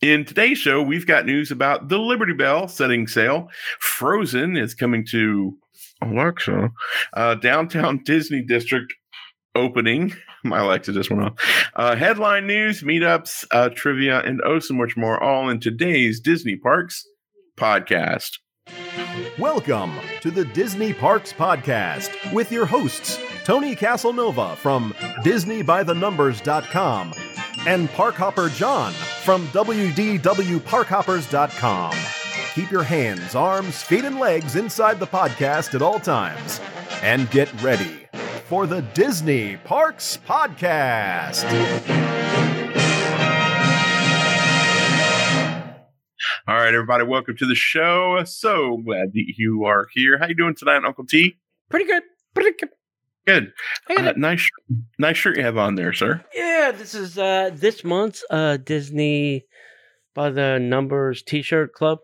In today's show, we've got news about the Liberty Bell setting sail. Frozen is coming to Alexa. Uh, downtown Disney District opening. My Alexa just went off. Uh, headline news, meetups, uh, trivia, and oh so much more, all in today's Disney Parks podcast. Welcome to the Disney Parks Podcast with your hosts, Tony Casanova from DisneyByTheNumbers.com and Parkhopper John from WDWParkhoppers.com. Keep your hands, arms, feet, and legs inside the podcast at all times. And get ready for the Disney Parks Podcast. All right, everybody, welcome to the show. So glad that you are here. How you doing tonight, Uncle T? Pretty good. Pretty good. Good. I got Uh, nice, nice shirt you have on there, sir. Yeah, this is uh this month's uh Disney by the numbers T-shirt club.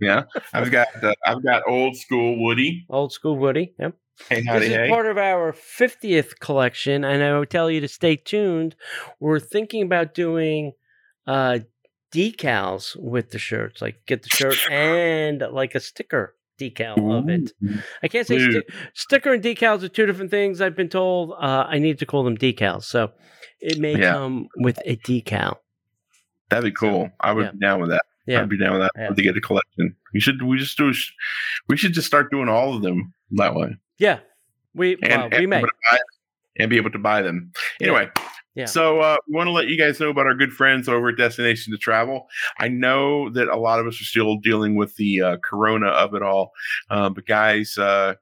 Yeah, I've got uh, I've got old school Woody. Old school Woody. Yep. Hey, howdy, this is hey. part of our 50th collection, and I will tell you to stay tuned. We're thinking about doing uh decals with the shirts, like get the shirt and like a sticker decal of it. I can't say sti- sticker and decals are two different things. I've been told. Uh, I need to call them decals, so it may Yeah. come with a decal. That'd be cool. I would Yeah. be down with that. Yeah, I'd be down with that Yeah. to get a collection. We should we just do we should just start doing all of them that way. yeah. We And, well, we may. able to buy- and be able to buy them. Anyway, Yeah. so uh, we want to let you guys know about our good friends over at Destination to Travel. I know that a lot of us are still dealing with the uh, corona of it all, uh, but guys, uh,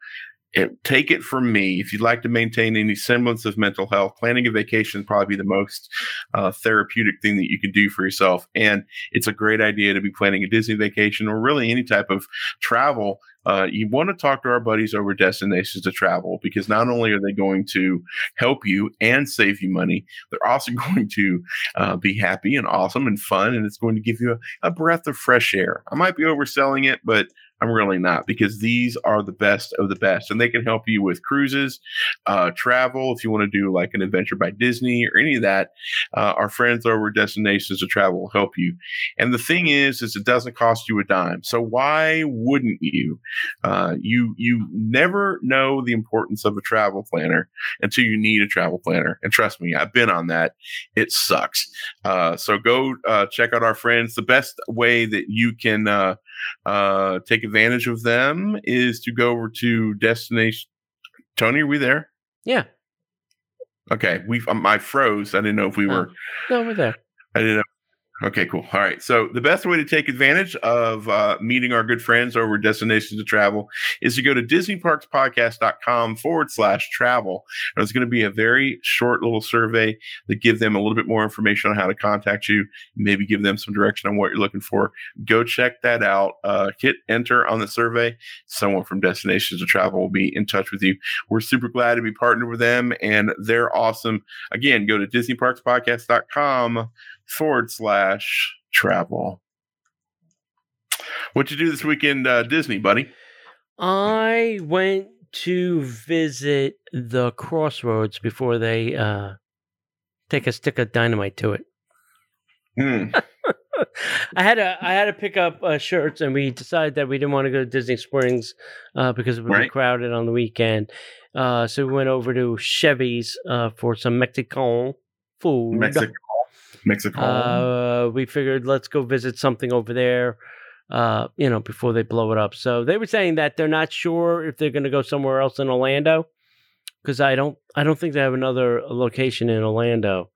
it, take it from me. If you'd like to maintain any semblance of mental health, planning a vacation probably the most uh, therapeutic thing that you can do for yourself. And it's a great idea to be planning a Disney vacation or really any type of travel. Uh, you want to talk to our buddies over Destinations to Travel because not only are they going to help you and save you money, they're also going to uh, be happy and awesome and fun, and it's going to give you a, a breath of fresh air. I might be overselling it, but I'm really not because these are the best of the best, and they can help you with cruises, uh, travel. If you want to do like an adventure by Disney or any of that, uh, our friends over at Destinations to Travel will help you. And the thing is, is it doesn't cost you a dime. So why wouldn't you? Uh, you you never know the importance of a travel planner until you need a travel planner. And trust me, I've been on that. It sucks. Uh, so go uh, check out our friends. The best way that you can uh, take advantage of them is to go over to destination. Tony, are we there? Yeah. Okay, we um, I froze. I didn't know if we Oh. were. No, we're there. I didn't know. Okay, cool. All right. So the best way to take advantage of uh, meeting our good friends over Destinations to Travel is to go to DisneyParksPodcast.com forward slash travel. And it's going to be a very short little survey that give them a little bit more information on how to contact you, maybe give them some direction on what you're looking for. Go check that out. Uh, hit enter on the survey. Someone from Destinations to Travel will be in touch with you. We're super glad to be partnered with them, and they're awesome. Again, go to DisneyParksPodcast.com forward slash travel. What you do this weekend, uh, Disney, buddy? I went to visit the crossroads before they uh, take a stick of dynamite to it. Hmm. I had to I had to pick up uh, shirts, and we decided that we didn't want to go to Disney Springs uh, because it would be Right. crowded on the weekend. Uh, so we went over to Chevy's uh, for some Mexican food. Mexico. Mexico. Uh, we figured let's go visit something over there, uh, you know, before they blow it up. So they were saying that they're not sure if they're going to go somewhere else in Orlando, because I don't, I don't think they have another location in Orlando.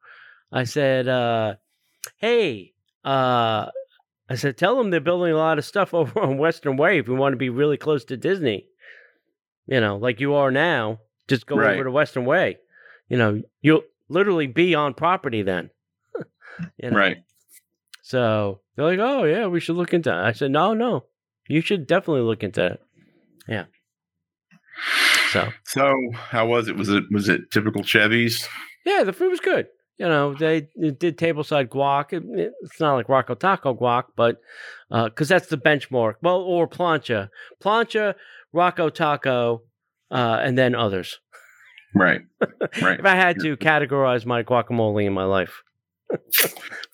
I said, uh, hey, uh, I said, tell them they're building a lot of stuff over on Western Way if we want to be really close to Disney. You know, like you are now. Just go Right. over to Western Way. You know, you'll literally be on property then. You know? right. So they're like, "Oh yeah, we should look into." It. I said, "No, no, you should definitely look into it." Yeah. So So, how was it? Was it was it typical Chevys? yeah, the food was good. You know, they, did tableside guac. It- it's not like Rocco Taco guac, but because that's the benchmark. Well, or plancha, plancha, Rocco Taco, uh, and then others. Right. Right. If I had to categorize my guacamole in my life,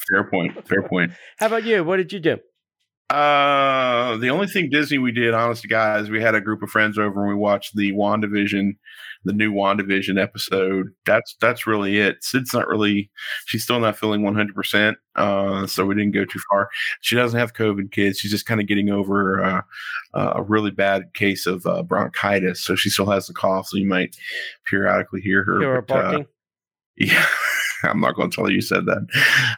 fair point. Fair point. How about you? What did you do? Uh, the only thing Disney we did, honest to God, is we had a group of friends over and we watched the WandaVision, the new WandaVision episode. That's that's really it. Sid's not really, she's still not feeling one hundred percent. Uh, so we didn't go too far. She doesn't have COVID, kids. She's just kind of getting over uh, uh, a really bad case of uh, bronchitis. So she still has the cough. So you might periodically hear her. Hear her but, uh, yeah. I'm not going to tell you you said that.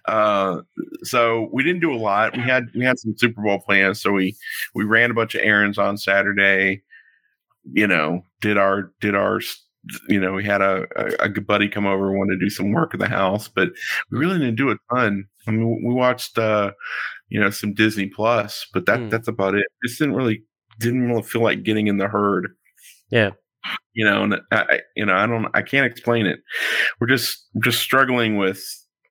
Uh, so we didn't do a lot. We had we had some Super Bowl plans, so we we ran a bunch of errands on Saturday. You know, did our did our you know we had a, a, a good buddy come over wanted to do some work at the house, but we really didn't do a ton. I mean, we watched uh, you know some Disney Plus, but that Mm. that's about it. Just didn't really didn't really feel like getting in the herd Yeah. You know and I, you know i don't i can't explain it we're just just struggling with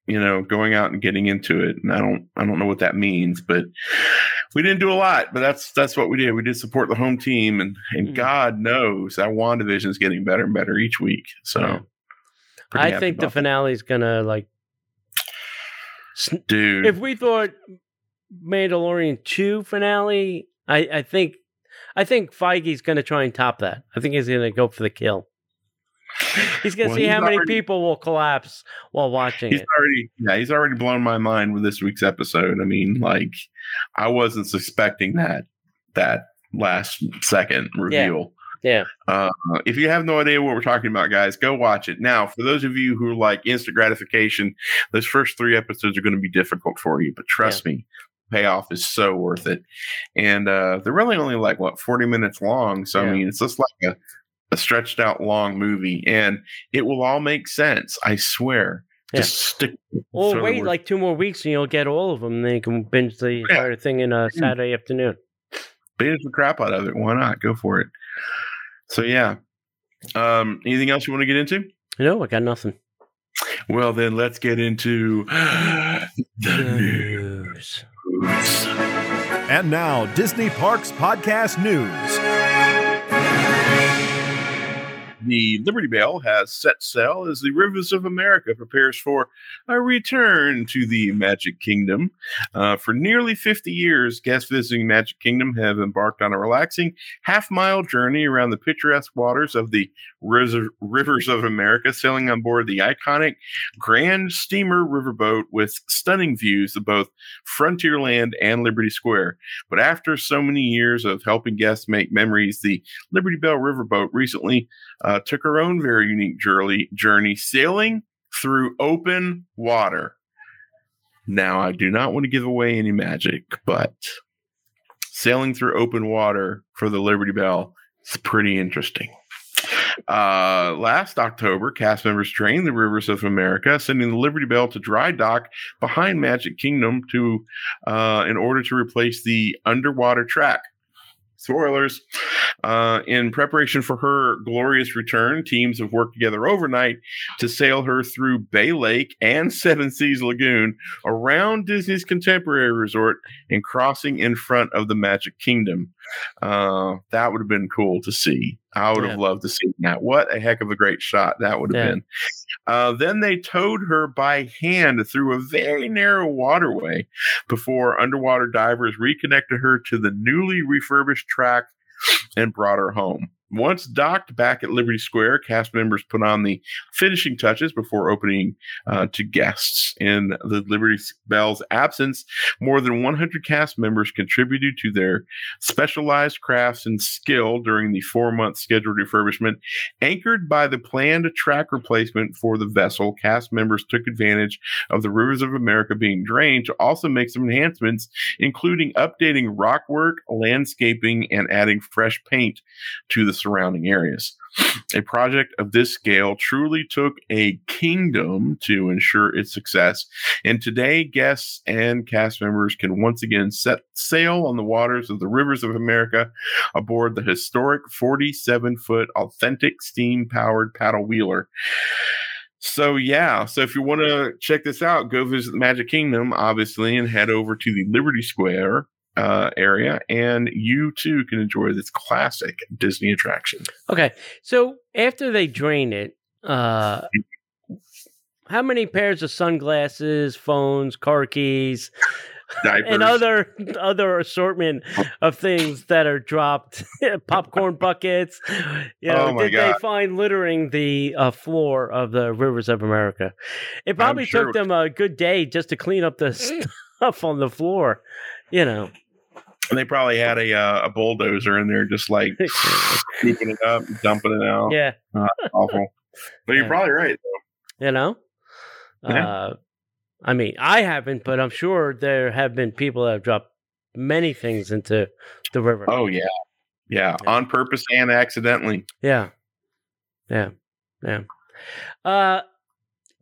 you know going out and getting into it and i don't i don't know what that means but we didn't do a lot but that's that's what we did we did support the home team and and Mhm. god knows that wandavision is getting better and better each week so. I think the finale is gonna like. sn- dude If we thought Mandalorian two finale, I I think I think Feige's gonna try and top that. I think he's gonna go for the kill. He's gonna Well, see how many people will collapse while watching He's it. already yeah, he's already blown my mind with this week's episode. I mean, like I wasn't suspecting that that last second reveal. Yeah. Uh, if you have no idea what we're talking about, guys, go watch it. Now, for those of you who like instant gratification, those first three episodes are going to be difficult for you, but trust me, payoff is so worth it. And uh, they're really only like what forty minutes long, so Yeah. I mean, it's just like a, a stretched out long movie, and it will all make sense. I swear. Yeah. Just stick. Or wait like two more weeks and you'll get all of them. And then you can binge the entire thing in a Saturday afternoon. binge the crap out of it. Why not? Go for it. So yeah. Um, anything else you want to get into? No, I got nothing. Well, then let's get into the news. And now, Disney Parks Podcast News. The Liberty Bell has set sail as the Rivers of America prepares for a return to the Magic Kingdom. Uh, for nearly 50 years, guests visiting Magic Kingdom have embarked on a relaxing half mile journey around the picturesque waters of the Rivers of America, sailing on board the iconic Grand Steamer Riverboat with stunning views of both Frontierland and Liberty Square. But after so many years of helping guests make memories, the Liberty Bell Riverboat recently uh, took her own very unique journey, journey sailing through open water. Now, I do not want to give away any magic, but sailing through open water for the Liberty Bell is pretty interesting. Uh, last October, cast members trained the Rivers of America, sending the Liberty Bell to dry dock behind Magic Kingdom to uh, in order to replace the underwater track. Spoilers. Uh, in preparation for her glorious return, teams have worked together overnight to sail her through Bay Lake and Seven Seas Lagoon around Disney's Contemporary Resort and crossing in front of the Magic Kingdom. Uh, that would have been cool to see. I would have loved to see that. What a heck of a great shot that would have Yeah. been. Uh, then they towed her by hand through a very narrow waterway before underwater divers reconnected her to the newly refurbished track and brought her home. Once docked back at Liberty Square, cast members put on the finishing touches before opening uh, to guests. In the Liberty Bell's absence, more than 100 cast members contributed to their specialized crafts and skill during the four month scheduled refurbishment. Anchored by the planned track replacement for the vessel, cast members took advantage of the rivers of America being drained to also make some enhancements, including updating rockwork, landscaping, and adding fresh paint to the surrounding areas. A project of this scale truly took a kingdom to ensure its success, and today guests and cast members can once again set sail on the waters of the rivers of America aboard the historic 47 foot authentic steam powered paddle wheeler. So yeah, so if you want to check this out, go visit the Magic Kingdom, obviously, and head over to the Liberty Square uh, area, and you too can enjoy this classic Disney attraction. Okay, so after they drain it, uh, how many pairs of sunglasses, phones, car keys, Diapers. and other other assortment of things that are dropped, popcorn buckets. You know, Oh did God. they find littering the uh, floor of the rivers of America? It probably sure took them a good day just to clean up the stuff on the floor. You know, And they probably had a uh, a bulldozer in there, just like scooping it up, dumping it out. yeah, Awful. But you're Yeah. probably right. you know. Yeah. Uh, I mean, I haven't, but I'm sure there have been people that have dropped many things into the river. Oh yeah, yeah, Yeah. on purpose and accidentally. Yeah. Yeah. Yeah. Uh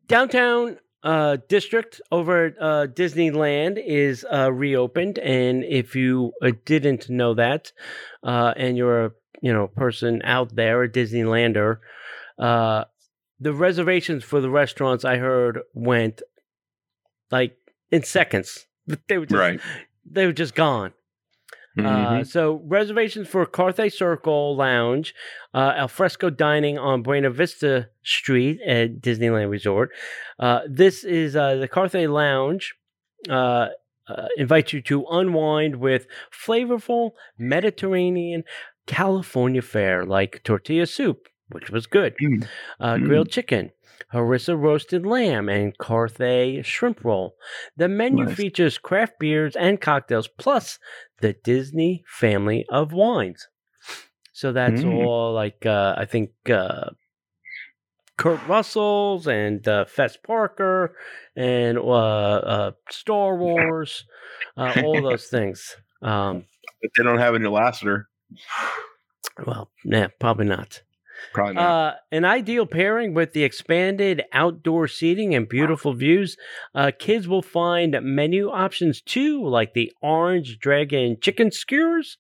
downtown uh district over at uh Disneyland is uh reopened and if you uh, didn't know that uh and you're a you know person out there a Disneylander uh the reservations for the restaurants I heard went like in seconds. They were just, Right. they were just gone. Uh, Mhm. so reservations for Carthay Circle Lounge, uh, alfresco dining on Buena Vista Street at Disneyland Resort. Uh, this is uh, the Carthay Lounge. Uh, uh, invites you to unwind with flavorful Mediterranean California fare like tortilla soup, which was good, Mm. uh, Mm. grilled chicken, harissa roasted lamb, and Carthay shrimp roll. The menu Nice. features craft beers and cocktails, plus the Disney family of wines. So that's Mm. all like uh, I think uh, Kurt Russell's and uh, Fess Parker and uh, uh, Star Wars, uh, all those things. Um, But they don't have any Lasseter. well, yeah, probably not. Probably not. Uh, an ideal pairing with the expanded outdoor seating and beautiful views. Uh, kids will find menu options too, like the orange dragon chicken skewers.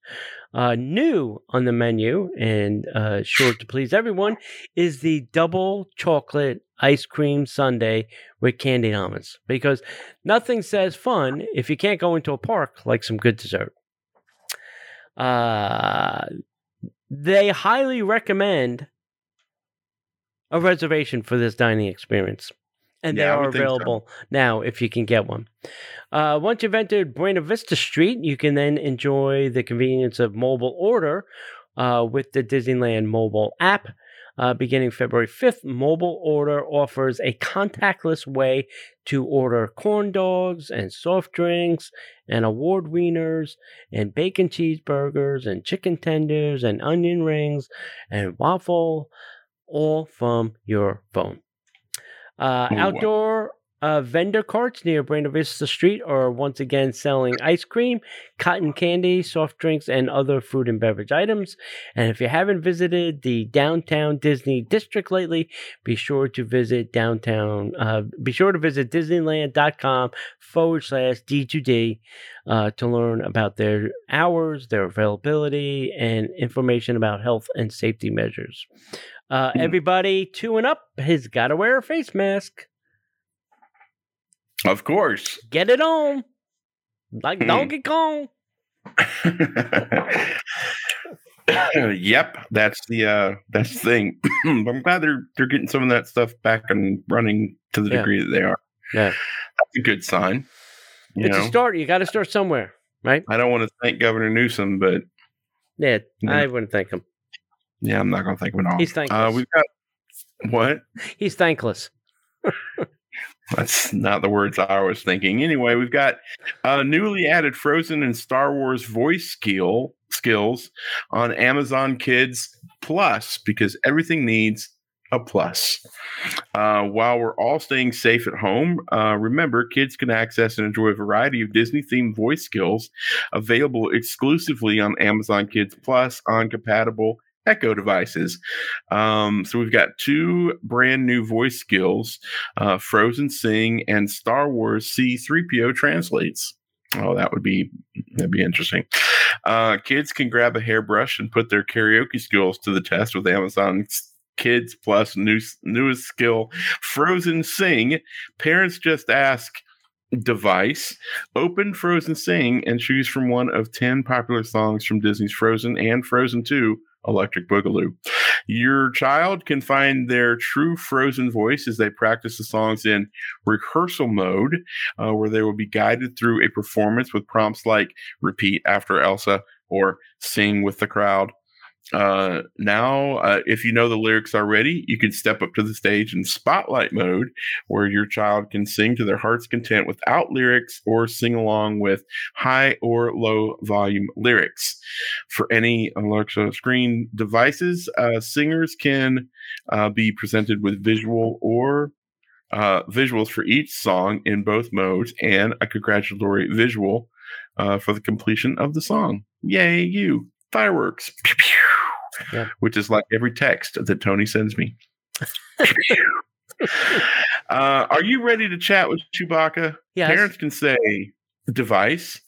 Uh, new on the menu and uh, sure to please everyone is the double chocolate ice cream sundae with candied almonds because nothing says fun if you can't go into a park like some good dessert. Uh, they highly recommend a reservation for this dining experience. And they Yeah, I are think so. available now if you can get one. Uh, once you've entered Buena Vista Street, you can then enjoy the convenience of mobile order uh, with the Disneyland mobile app. Uh, beginning February 5th, mobile order offers a contactless way to order corn dogs and soft drinks and award wieners and bacon cheeseburgers and chicken tenders and onion rings and waffle, all from your phone. Uh, Oh, outdoor uh, vendor carts near Buena Vista Street are once again selling ice cream, cotton candy, soft drinks, and other food and beverage items. And if you haven't visited the downtown Disney district lately, be sure to visit downtown. Uh, be sure to visit Disneyland.com forward slash D2D uh, to learn about their hours, their availability, and information about health and safety measures. Uh, Hmm. everybody two and up has got to wear a face mask. Of course. Get it on. Like Hmm. Donkey Kong. yep, that's the uh that's the thing. I'm glad they're they're getting some of that stuff back and running to the Yeah. degree that they are. Yeah. That's a good sign. You it's know, a start. You got to start somewhere, right? I don't want to thank Governor Newsom, but Yeah, Yeah. I wouldn't thank him. yeah, I'm not going to thank him at all. He's thankless. Uh, we've got what? He's thankless. That's not the words I was thinking. Anyway, we've got uh, newly added Frozen and Star Wars voice skill skills on Amazon Kids Plus because everything needs a plus. Uh, while we're all staying safe at home, uh, remember kids can access and enjoy a variety of Disney themed voice skills available exclusively on Amazon Kids Plus on compatible Echo devices. Um, so we've got two brand new voice skills uh, Frozen Sing and Star Wars C3PO translates. Oh, that would be that'd be interesting. Uh, kids can grab a hairbrush and put their karaoke skills to the test with Amazon Kids Plus new, newest skill, Frozen Sing. Parents just ask device, open Frozen Sing, and choose from one of 10 popular songs from Disney's Frozen and Frozen 2 Electric Boogaloo. Your child can find their true frozen voice as they practice the songs in rehearsal mode, uh, where they will be guided through a performance with prompts like repeat after Elsa or sing with the crowd. Uh, now, uh, if you know the lyrics already, you can step up to the stage in spotlight mode, where your child can sing to their heart's content without lyrics or sing along with high or low volume lyrics. For any Alexa screen devices, uh, singers can uh, be presented with visual or uh, visuals for each song in both modes and a congratulatory visual uh, for the completion of the song. Yay, you! Fireworks. Yeah. which is like every text that Tony sends me. uh, are you ready to chat with Chewbacca? Yes. Parents can say device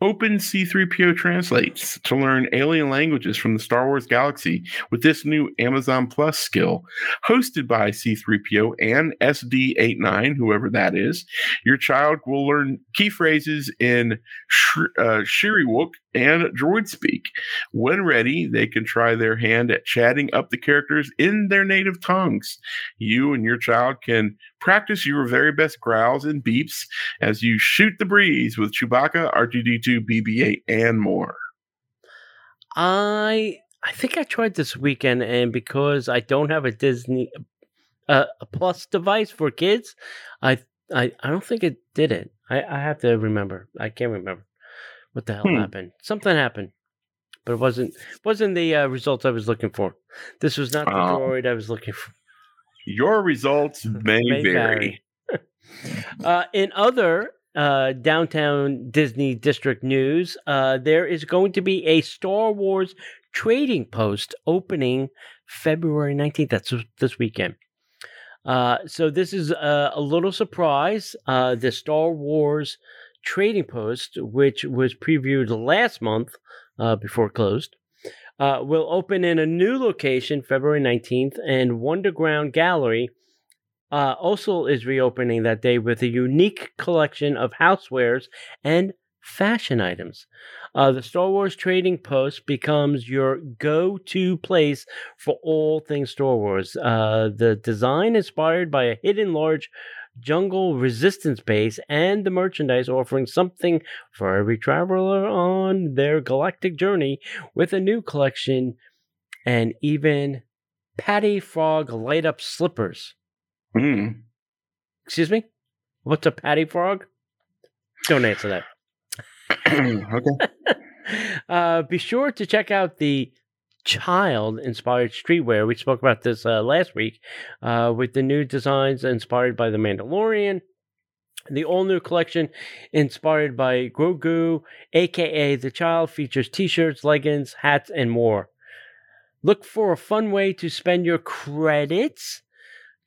Open C3PO translates to learn alien languages from the Star Wars galaxy with this new Amazon Plus skill. Hosted by C3PO and SD89, whoever that is, your child will learn key phrases in Sh- uh, Shyriiwook and droid speak. When ready, they can try their hand at chatting up the characters in their native tongues. You and your child can practice your very best growls and beeps as you shoot the breeze with Chewbacca, R2D2, BB-8, and more. I I think I tried this weekend, and because I don't have a Disney uh, a Plus device for kids, I I I don't think it did it. I I have to remember. I can't remember what the hell hmm. happened. Something happened, but it wasn't wasn't the uh, results I was looking for. This was not the oh. droid I was looking for. Your results may, may vary. vary. uh, in other uh, downtown Disney district news, uh, there is going to be a Star Wars trading post opening February 19th. That's this weekend. Uh, so this is a, a little surprise. Uh, the Star Wars trading post, which was previewed last month uh, before it closed, will open in a new location February 19th, and Wonderground Gallery uh, also is reopening that day with a unique collection of housewares and fashion items. Uh, the Star Wars Trading Post becomes your go to place for all things Star Wars. Uh, the design inspired by a hidden large jungle resistance base and the merchandise offering something for every traveler on their galactic journey with a new collection and even Patty Frog light up slippers. Mm. Excuse me? What's a Patty Frog? Don't answer that. okay. uh, be sure to check out the child inspired streetwear. We spoke about this uh, last week uh, with the new designs inspired by The Mandalorian. The all new collection inspired by Grogu, aka The Child, features t shirts, leggings, hats, and more. Look for a fun way to spend your credits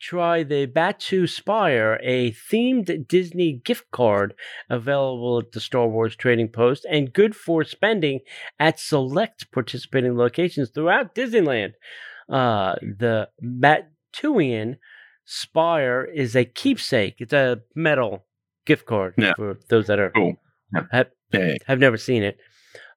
try the Batuu Spire, a themed Disney gift card available at the Star Wars Trading Post and good for spending at select participating locations throughout Disneyland. Uh, the Batuian Spire is a keepsake. It's a metal gift card yeah. for those that are cool. have, have never seen it.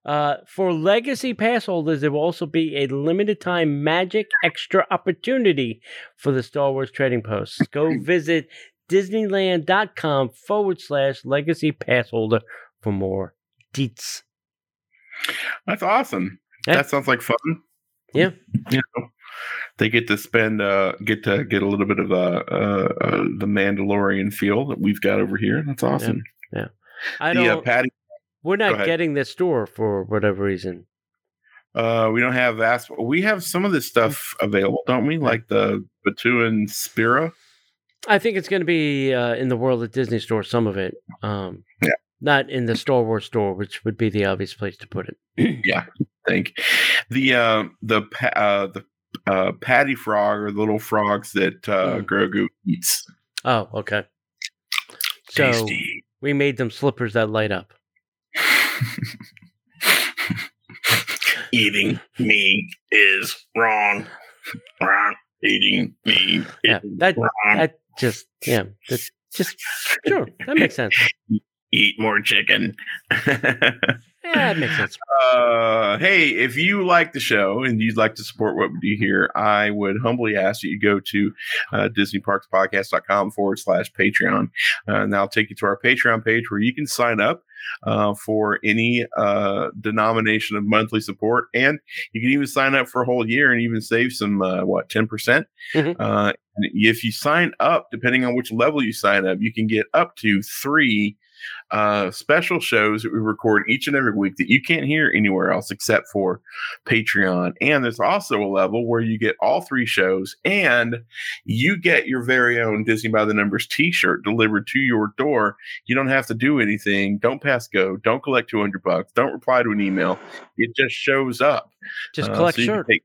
Uh, for legacy pass holders, there will also be a limited time magic extra opportunity for the Star Wars Trading Post. Go visit Disneyland.com forward slash legacy pass holder for more deets. That's awesome. Yeah. That sounds like fun. Yeah. You know, they get to spend, uh, get to get a little bit of uh, uh, uh the Mandalorian feel that we've got over here. That's awesome. Yeah. yeah. I the, uh, don't. Patty we're not getting this store for whatever reason. Uh, we don't have vast. We have some of this stuff available, don't we? Like the Batuan Spira. I think it's going to be uh, in the World at Disney store. Some of it, um, yeah, not in the Star Wars store, which would be the obvious place to put it. yeah, I think the uh, the uh, the uh, patty frog or the little frogs that uh, mm. Grogu eats. Oh, okay. So we made them slippers that light up. Eating me is wrong. Wrong. Eating me yeah, that, wrong. That just yeah, just sure that makes sense. Eat more chicken. Yeah, makes sense. Uh, hey, if you like the show and you'd like to support what we do here, I would humbly ask that you go to uh, DisneyParksPodcast.com forward slash Patreon. Uh, and that'll take you to our Patreon page where you can sign up uh, for any uh, denomination of monthly support. And you can even sign up for a whole year and even save some, uh, what, 10%. percent Mhm. Uh, if you sign up, depending on which level you sign up, you can get up to three uh, special shows that we record each and every week that you can't hear anywhere else except for Patreon. And there's also a level where you get all three shows and you get your very own Disney by the Numbers t shirt delivered to your door. You don't have to do anything. Don't pass go. Don't collect 200 bucks. Don't reply to an email. It just shows up. Just Uh, collect so shirt. take-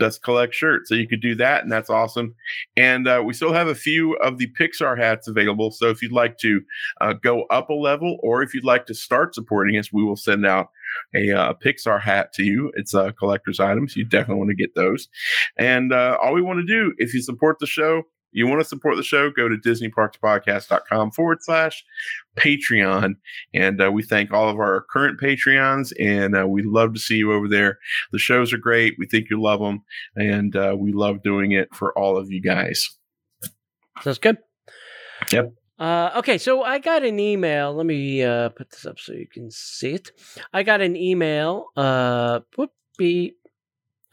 Just collect shirts. So you could do that, and that's awesome. And uh, we still have a few of the Pixar hats available. So if you'd like to uh, go up a level, or if you'd like to start supporting us, we will send out a uh, Pixar hat to you. It's a collector's item, so you definitely want to get those. And uh, all we want to do, if you support the show, you want to support the show, go to DisneyParksPodcast.com forward slash Patreon. And uh, we thank all of our current Patreons, and uh, we love to see you over there. The shows are great. We think you love them, and uh, we love doing it for all of you guys. Sounds good. Yep. Uh, okay, so I got an email. Let me uh, put this up so you can see it. I got an email. Uh, whoopee.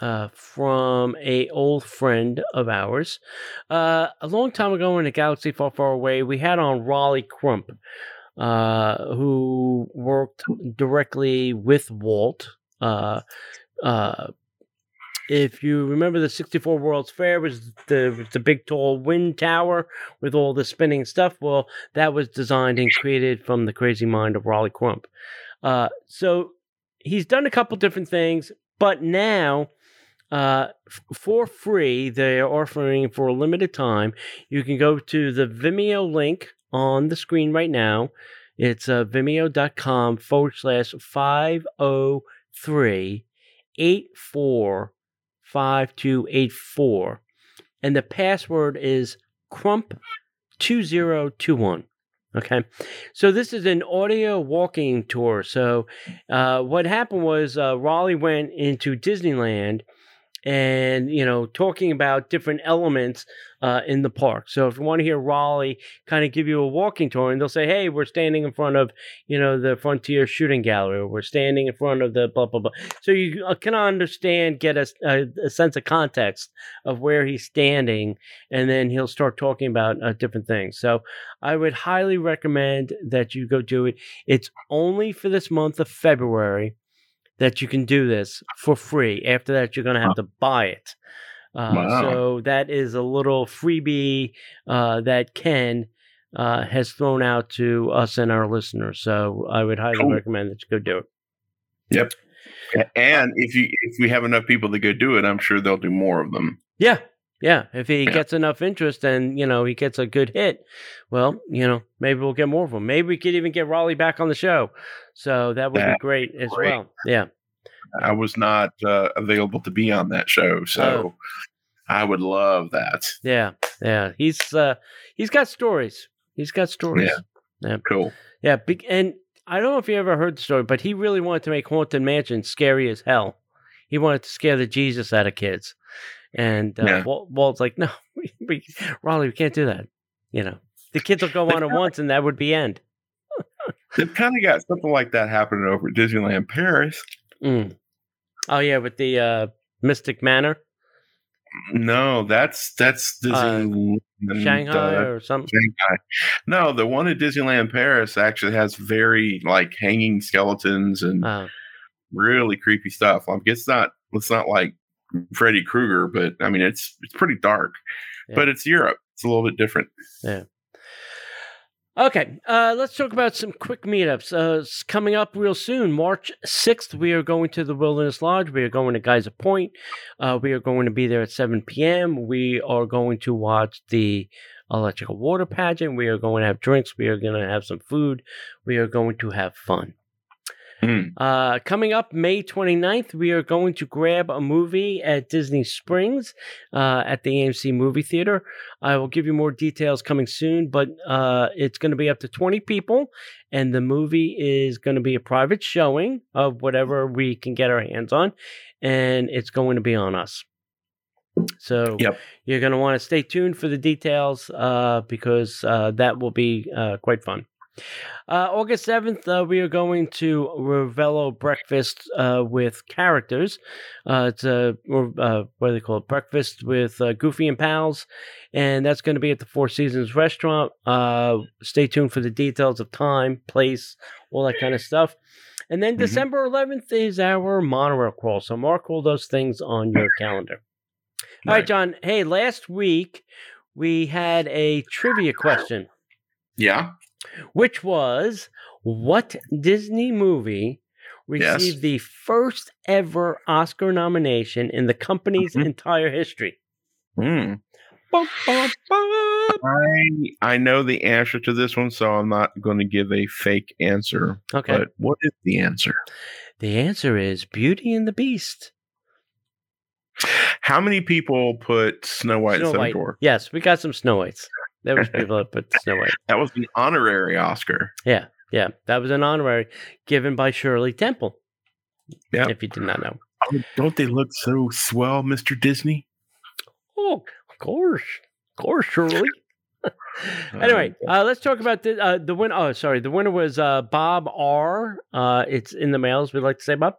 Uh, from a old friend of ours. Uh, a long time ago in a galaxy far, far away, we had on Rolly Crump, uh, who worked directly with Walt. Uh, uh, if you remember the 64 World's Fair was the the big tall wind tower with all the spinning stuff. Well, that was designed and created from the crazy mind of Rolly Crump. So he's done a couple different things, but now uh, for free, they are offering for a limited time. You can go to the Vimeo link on the screen right now. It's uh, vimeo.com forward slash 503 84 5284. And the password is crump2021. Okay. So this is an audio walking tour. So uh, what happened was uh, Rolly went into Disneyland and you know talking about different elements uh, in the park. So if you want to hear Rolly kind of give you a walking tour, and they'll say, "Hey, we're standing in front of you know the Frontier Shooting Gallery, or we're standing in front of the blah blah blah," so you uh, can understand, get a, a, a sense of context of where he's standing, and then he'll start talking about uh, different things. So I would highly recommend that you go do it. It's only for this month of February that you can do this for free. After that, you're going to have to buy it. Uh, Wow. So that is a little freebie uh, that Ken uh, has thrown out to us and our listeners. So I would highly Cool. recommend that you go do it. Yep. And if you if we have enough people to go do it, I'm sure they'll do more of them. Yeah. Yeah, if he Yeah. gets enough interest and you know he gets a good hit, well, you know maybe we'll get more of them. Maybe we could even get Rolly back on the show, so that would be That'd great as great. well. Yeah, I was not uh, available to be on that show, so I would love that. yeah, yeah. He's uh he's got stories. He's got stories. Yeah, Cool. Yeah, and I don't know if you ever heard the story, but he really wanted to make Haunted Mansion scary as hell. He wanted to scare the Jesus out of kids, and uh, Yeah. Walt, Walt's like, "No, we, we, Rolly, we can't do that." You know, the kids will go on it once, and that would be end. They've kind of got something like that happening over at Disneyland Paris. Mm. Oh yeah, with the uh, Mystic Manor, No, that's that's Disneyland Shanghai uh, or something. Shanghai. No, the one at Disneyland Paris actually has very like hanging skeletons and Uh, really creepy stuff. Like it's not it's not like Freddy Krueger, but I mean it's it's pretty dark. Yeah. But it's Europe. It's a little bit different. Yeah. Okay, uh, let's talk about some quick meetups. Uh, it's coming up real soon, March 6th, we are going to the Wilderness Lodge. We are going to Geyser Point. Uh, we are going to be there at 7 p.m. We are going to watch the electrical water pageant. We are going to have drinks. We are going to have some food. We are going to have fun. Mm. Uh, coming up May 29th, we are going to grab a movie at Disney Springs uh, at the AMC movie theater. I will give you more details coming soon, but uh, it's going to be up to 20 people, and the movie is going to be a private showing of whatever we can get our hands on, and it's going to be on us. So Yep. you're going to want to stay tuned for the details uh, because uh, that will be uh, quite fun. Uh, August 7th, uh, we are going to Ravello Breakfast uh, with Characters. Uh, it's a, or, uh, what do they call it? Breakfast with uh, Goofy and Pals. And that's going to be at the Four Seasons restaurant. Uh, stay tuned for the details of time, place, all that kind of stuff. And then Mhm. December 11th is our monorail crawl. So mark all those things on your calendar. All right, Right. John. Hey, last week we had a trivia question Yeah. Which was what Disney movie Yes. received the first ever Oscar nomination in the company's Mhm. entire history? Mm. Bum, bum, bum. I I know the answer to this one, so I'm not going to give a fake answer. Okay. But what is the answer? the answer is Beauty and the Beast. How many people put Snow White Snow Seven White. Dwarfs? Yes, we got some Snow Whites. There was people that put Snow White. That was an honorary Oscar. Yeah, yeah. That was an honorary given by Shirley Temple. Yeah. If you did not know. Oh, don't they look so swell, Mr. Disney? Oh, of course. Of course, Shirley. anyway, uh, let's talk about the uh, the winner. Oh, sorry, the winner was uh, Bob R. Uh, it's in the mails. We'd like to say, Bob.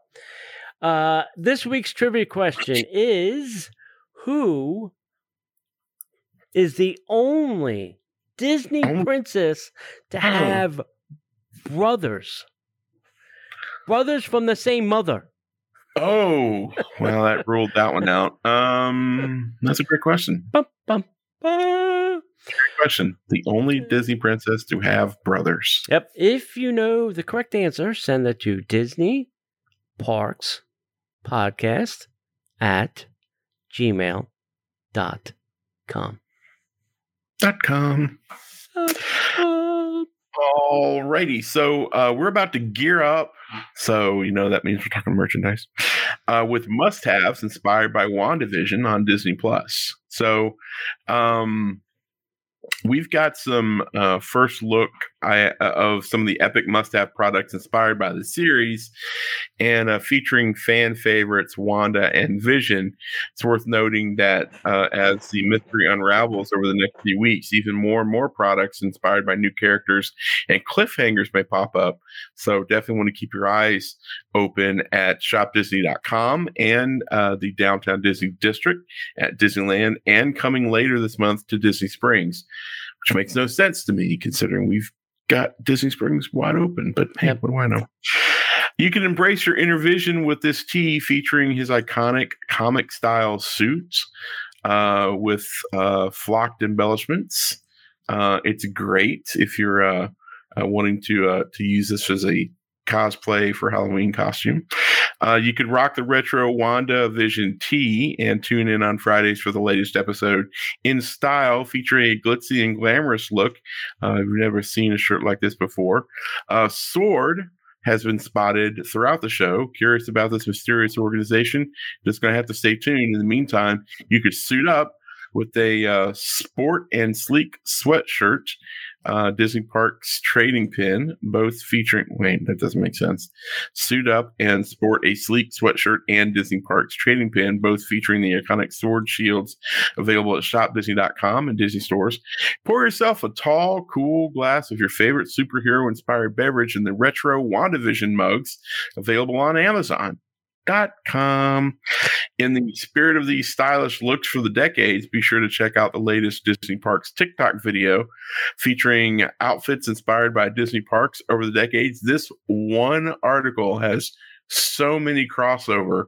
Uh, this week's trivia question is: Who is the only Disney princess to have brothers? Brothers from the same mother. Oh, well, that ruled that one out. Um, that's a great question. Bum, bum, bum. Great question. The only Disney princess to have brothers. Yep. If you know the correct answer, send that to Disney Parks Podcast at gmail.com. Com. Uh, Alrighty, so uh, we're about to gear up. So you know that means we're talking merchandise uh, with must-haves inspired by WandaVision on Disney Plus. So um, we've got some uh, first look I, uh, of some of the epic must-have products inspired by the series, and uh, featuring fan favorites Wanda and Vision. It's worth noting that uh, as the mystery unravels over the next few weeks, even more and more products inspired by new characters and cliffhangers may pop up. So definitely want to keep your eyes open at shopdisney.com and uh, the downtown Disney district at Disneyland and coming later this month to Disney Springs, which makes no sense to me considering we've got Disney Springs wide open. But hey, what do I know? You can embrace your inner vision with this tee featuring his iconic comic style suits uh, with uh, flocked embellishments. Uh, it's great if you're uh, uh, wanting to uh, to use this as a cosplay for Halloween costume. Uh, you could rock the retro Wanda Vision tee and tune in on Fridays for the latest episode in style, featuring a glitzy and glamorous look. Uh, I've never seen a shirt like this before. Uh, Sword has been spotted throughout the show. Curious about this mysterious organization? Just going to have to stay tuned. In the meantime, you could suit up with a uh, sport and sleek sweatshirt, uh, Disney Parks trading pin, both featuring. Wait, that doesn't make sense. Suit up and sport a sleek sweatshirt and Disney Parks trading pin, both featuring the iconic sword shields available at shopdisney.com and Disney stores. Pour yourself a tall, cool glass of your favorite superhero inspired beverage in the retro WandaVision mugs available on Amazon. Dot com. In the spirit of these stylish looks for the decades, be sure to check out the latest Disney Parks TikTok video featuring outfits inspired by Disney Parks over the decades. This one article has so many crossover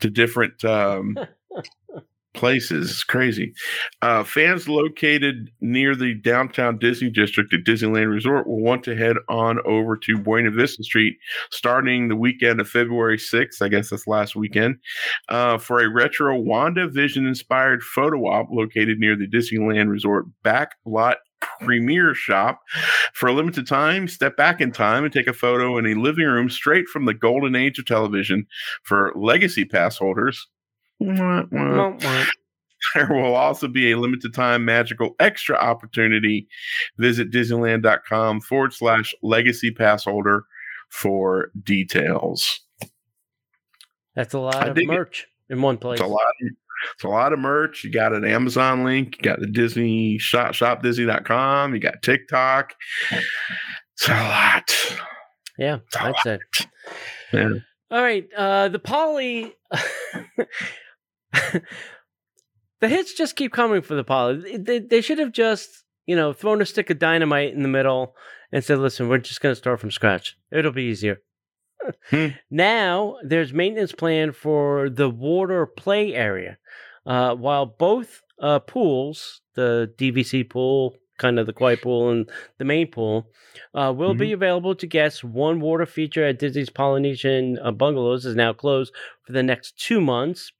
to different um, places. It's crazy. Uh, fans located near the downtown Disney district at Disneyland Resort will want to head on over to Buena Vista Street starting the weekend of February 6th. I guess that's last weekend uh, for a retro Wanda Vision inspired photo op located near the Disneyland Resort back lot premier shop. For a limited time, step back in time and take a photo in a living room straight from the golden age of television for legacy pass holders. There will also be a limited time magical extra opportunity. Visit Disneyland.com forward slash legacy pass holder for details. That's a lot I of dig it. merch in one place. It's a lot. It's a lot of merch. You got an Amazon link. You got the Disney shop, shopdisney.com. You got TikTok. It's a lot. Yeah, It's a I'd say. Yeah. All right, uh, the poly. the hits just keep coming for the poly. They, they should have just, you know, thrown a stick of dynamite in the middle and said, "Listen, we're just going to start from scratch. It'll be easier." Hmm. Now there's maintenance plan for the water play area. Uh, while both uh, pools, the DVC pool, kind of the quiet pool, and the main pool, uh, will be available to guests. One water feature at Disney's Polynesian uh, Bungalows is now closed for the next two months.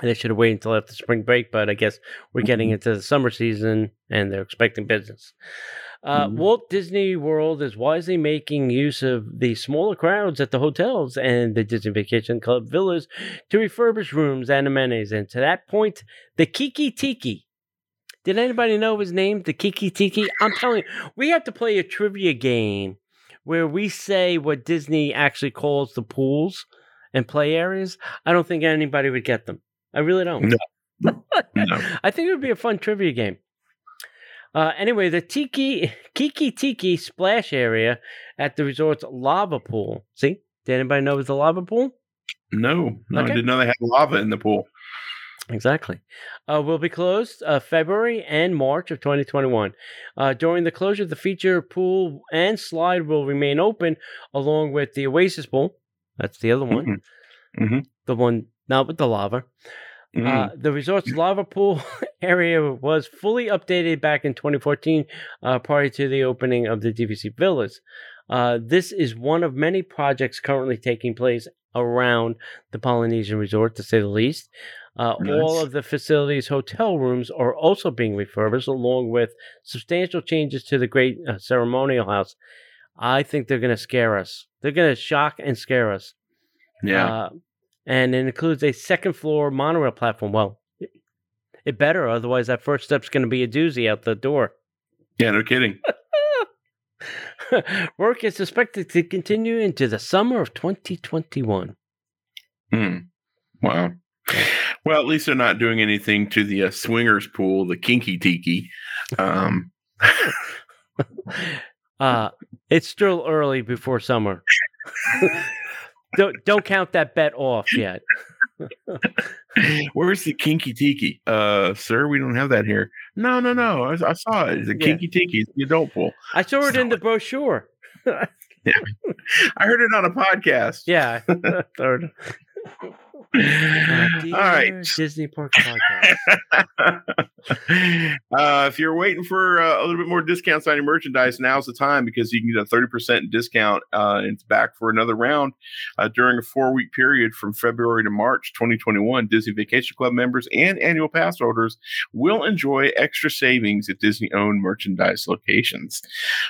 They should have waited until after spring break, but I guess we're getting Mhm. into the summer season and they're expecting business. Uh, Mhm. Walt Disney World is wisely making use of the smaller crowds at the hotels and the Disney Vacation Club villas to refurbish rooms and amenities. And to that point, the Kiki Tiki. Did anybody know his name? The Kiki Tiki? I'm telling you, we have to play a trivia game where we say what Disney actually calls the pools and play areas. I don't think anybody would get them. I really don't. No. No. I think it would be a fun trivia game. Uh, anyway, the Tiki Kiki Tiki splash area at the resort's lava pool. See, did anybody know it was a lava pool? No, no, Okay. I didn't know they had lava in the pool. Exactly. Uh, will be closed uh, February and March of 2021. Uh, during the closure, the feature pool and slide will remain open, along with the Oasis pool. That's the other one. Mhm. Mhm. The one not with the lava. Mm. Uh, the resort's lava pool area was fully updated back in 2014 uh, prior to the opening of the DVC villas. Uh, this is one of many projects currently taking place around the Polynesian resort, to say the least. Uh, All of the facility's hotel rooms are also being refurbished, along with substantial changes to the Great uh, Ceremonial House. I think they're going to scare us. They're going to shock and scare us. yeah. Uh, and it includes a second floor monorail platform. Well, it, better, otherwise, that first step's going to be a doozy out the door. yeah, no kidding. Work is expected to continue into the summer of 2021. Hmm. Wow. Well, at least they're not doing anything to the uh, swingers pool, the kinky tiki. Um, Uh, it's still early before summer. don't don't count that bet off yet. where's the kinky tiki? Uh, sir, we don't have that here. No, no, no. I, I saw it. The Yeah. kinky tiki, is the adult pool. I saw it in the brochure. yeah. I heard it on a podcast. Yeah. Uh, All right. Disney Park Podcast. uh, if you're waiting for uh, a little bit more discounts on your merchandise, now's the time because you can get a 30% discount. Uh, and it's back for another round uh, during a four week period from February to March 2021. Disney Vacation Club members and annual pass holders will enjoy extra savings at Disney owned merchandise locations.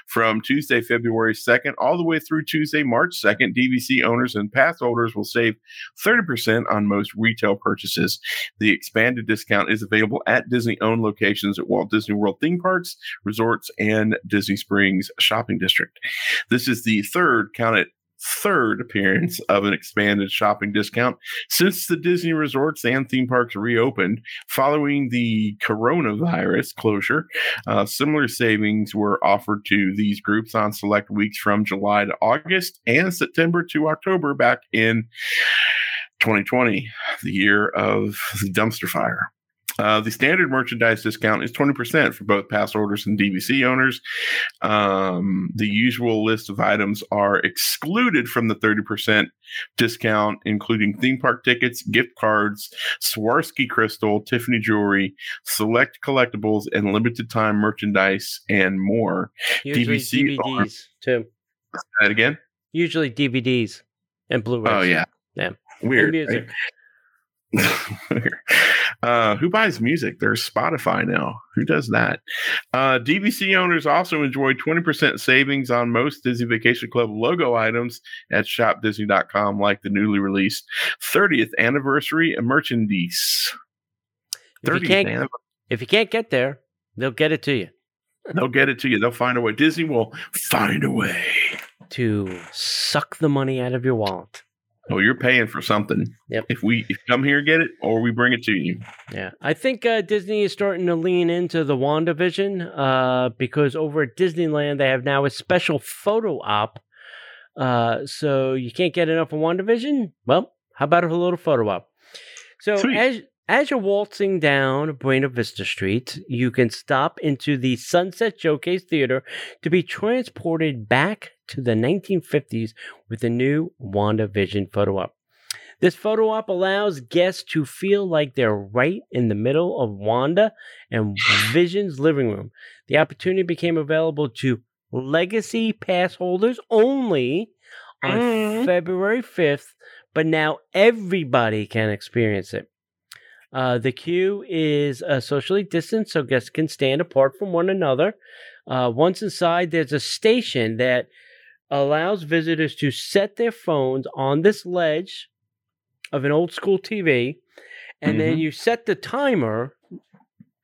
From Tuesday, February 2nd, all the way through Tuesday, March 2nd, DVC owners and pass holders will save 30% on most retail purchases. The expanded discount is available at Disney owned locations at Walt Disney World theme parks, resorts, and Disney Springs shopping district. This is the third, count it, third appearance of an expanded shopping discount since the Disney resorts and theme parks reopened following the coronavirus closure. Uh, similar savings were offered to these groups on select weeks from July to August and September to October back in 2020, the year of the dumpster fire. Uh, the standard merchandise discount is 20% for both pass orders and DVC owners. Um, the usual list of items are excluded from the 30% discount, including theme park tickets, gift cards, Swarovski crystal, Tiffany jewelry, select collectibles, and limited time merchandise, and more. Usually DVC DVDs too. That again? Usually DVDs and Blu-rays. Oh, yeah. Yeah. Weird. Music. right? Uh, who buys music? There's Spotify now. Who does that? Uh, DVC owners also enjoy 20% savings on most Disney Vacation Club logo items at shopdisney.com, like the newly released 30th anniversary merchandise. If you, can't, if you can't get there, they'll get it to you They'll get it to you. They'll find a way. Disney will find a way. to suck the money out of your wallet. Oh, you're paying for something. Yep. If we if come here get it, or we bring it to you. Yeah, I think uh, Disney is starting to lean into the WandaVision uh, because over at Disneyland they have now a special photo op. Uh, so you can't get enough of WandaVision. Well, how about a little photo op? So Sweet. as as you're waltzing down Buena Vista Street, you can stop into the Sunset Showcase Theater to be transported back to the 1950s with a new WandaVision photo op. This photo op allows guests to feel like they're right in the middle of Wanda and Vision's living room. The opportunity became available to legacy pass holders only on Mm. February 5th, but now everybody can experience it. Uh, the queue is uh, socially distanced, so guests can stand apart from one another. Uh, once inside, there's a station that allows visitors to set their phones on this ledge of an old school TV, and then Mhm. you set the timer.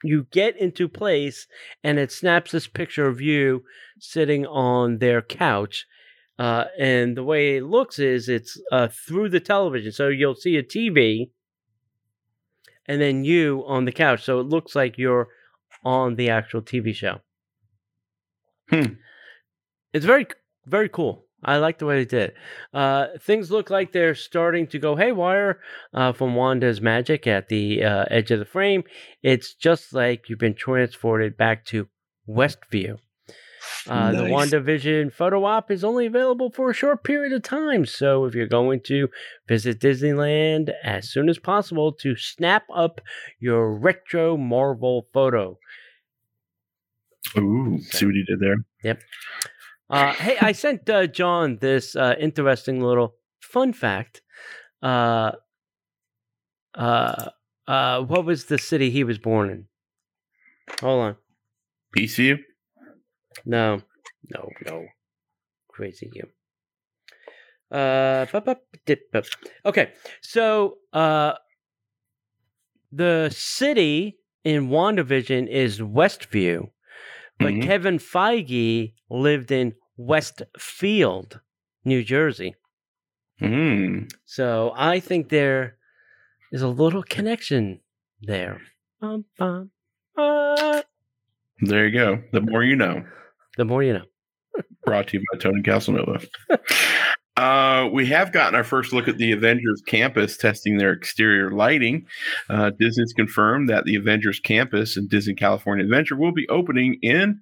You get into place, and it snaps this picture of you sitting on their couch. Uh, and the way it looks is it's uh, through the television, so you'll see a TV, and then you on the couch. So it looks like you're on the actual TV show. Hmm. It's very, very cool. I like the way they did. Uh, things look like they're starting to go haywire uh, from Wanda's magic at the uh, edge of the frame. It's just like you've been transported back to Westview. Uh, The Nice. WandaVision photo op is only available for a short period of time. So if you're going to visit Disneyland as soon as possible to snap up your retro Marvel photo. Ooh, see what he did there. Uh, hey, I sent uh, John this uh, interesting little fun fact. Uh, uh, uh, what was the city he was born in? Hold on. PCU. No, no, no. Crazy you. Uh, bup, bup, dip, bup. okay. So, uh, the city in WandaVision is Westview, but Mhm. Kevin Feige lived in Westfield, New Jersey. Mm. So I think there is a little connection there. Bum, bum, There you go. The more you know. the more you know. Brought to you by Tony Casanova. Uh, we have gotten our first look at the Avengers campus testing their exterior lighting. Uh, Disney's confirmed that the Avengers campus in Disney California Adventure will be opening in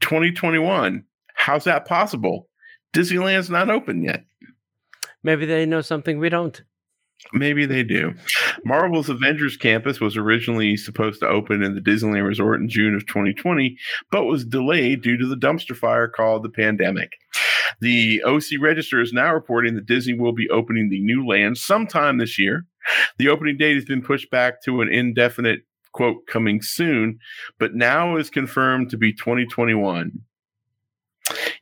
2021. How's that possible? Disneyland's not open yet. Maybe they know something we don't. Maybe they do. Marvel's Avengers Campus was originally supposed to open in the Disneyland Resort in June of 2020, but was delayed due to the dumpster fire called the pandemic. The OC Register is now reporting that Disney will be opening the new land sometime this year. The opening date has been pushed back to an indefinite quote coming soon, but now is confirmed to be 2021.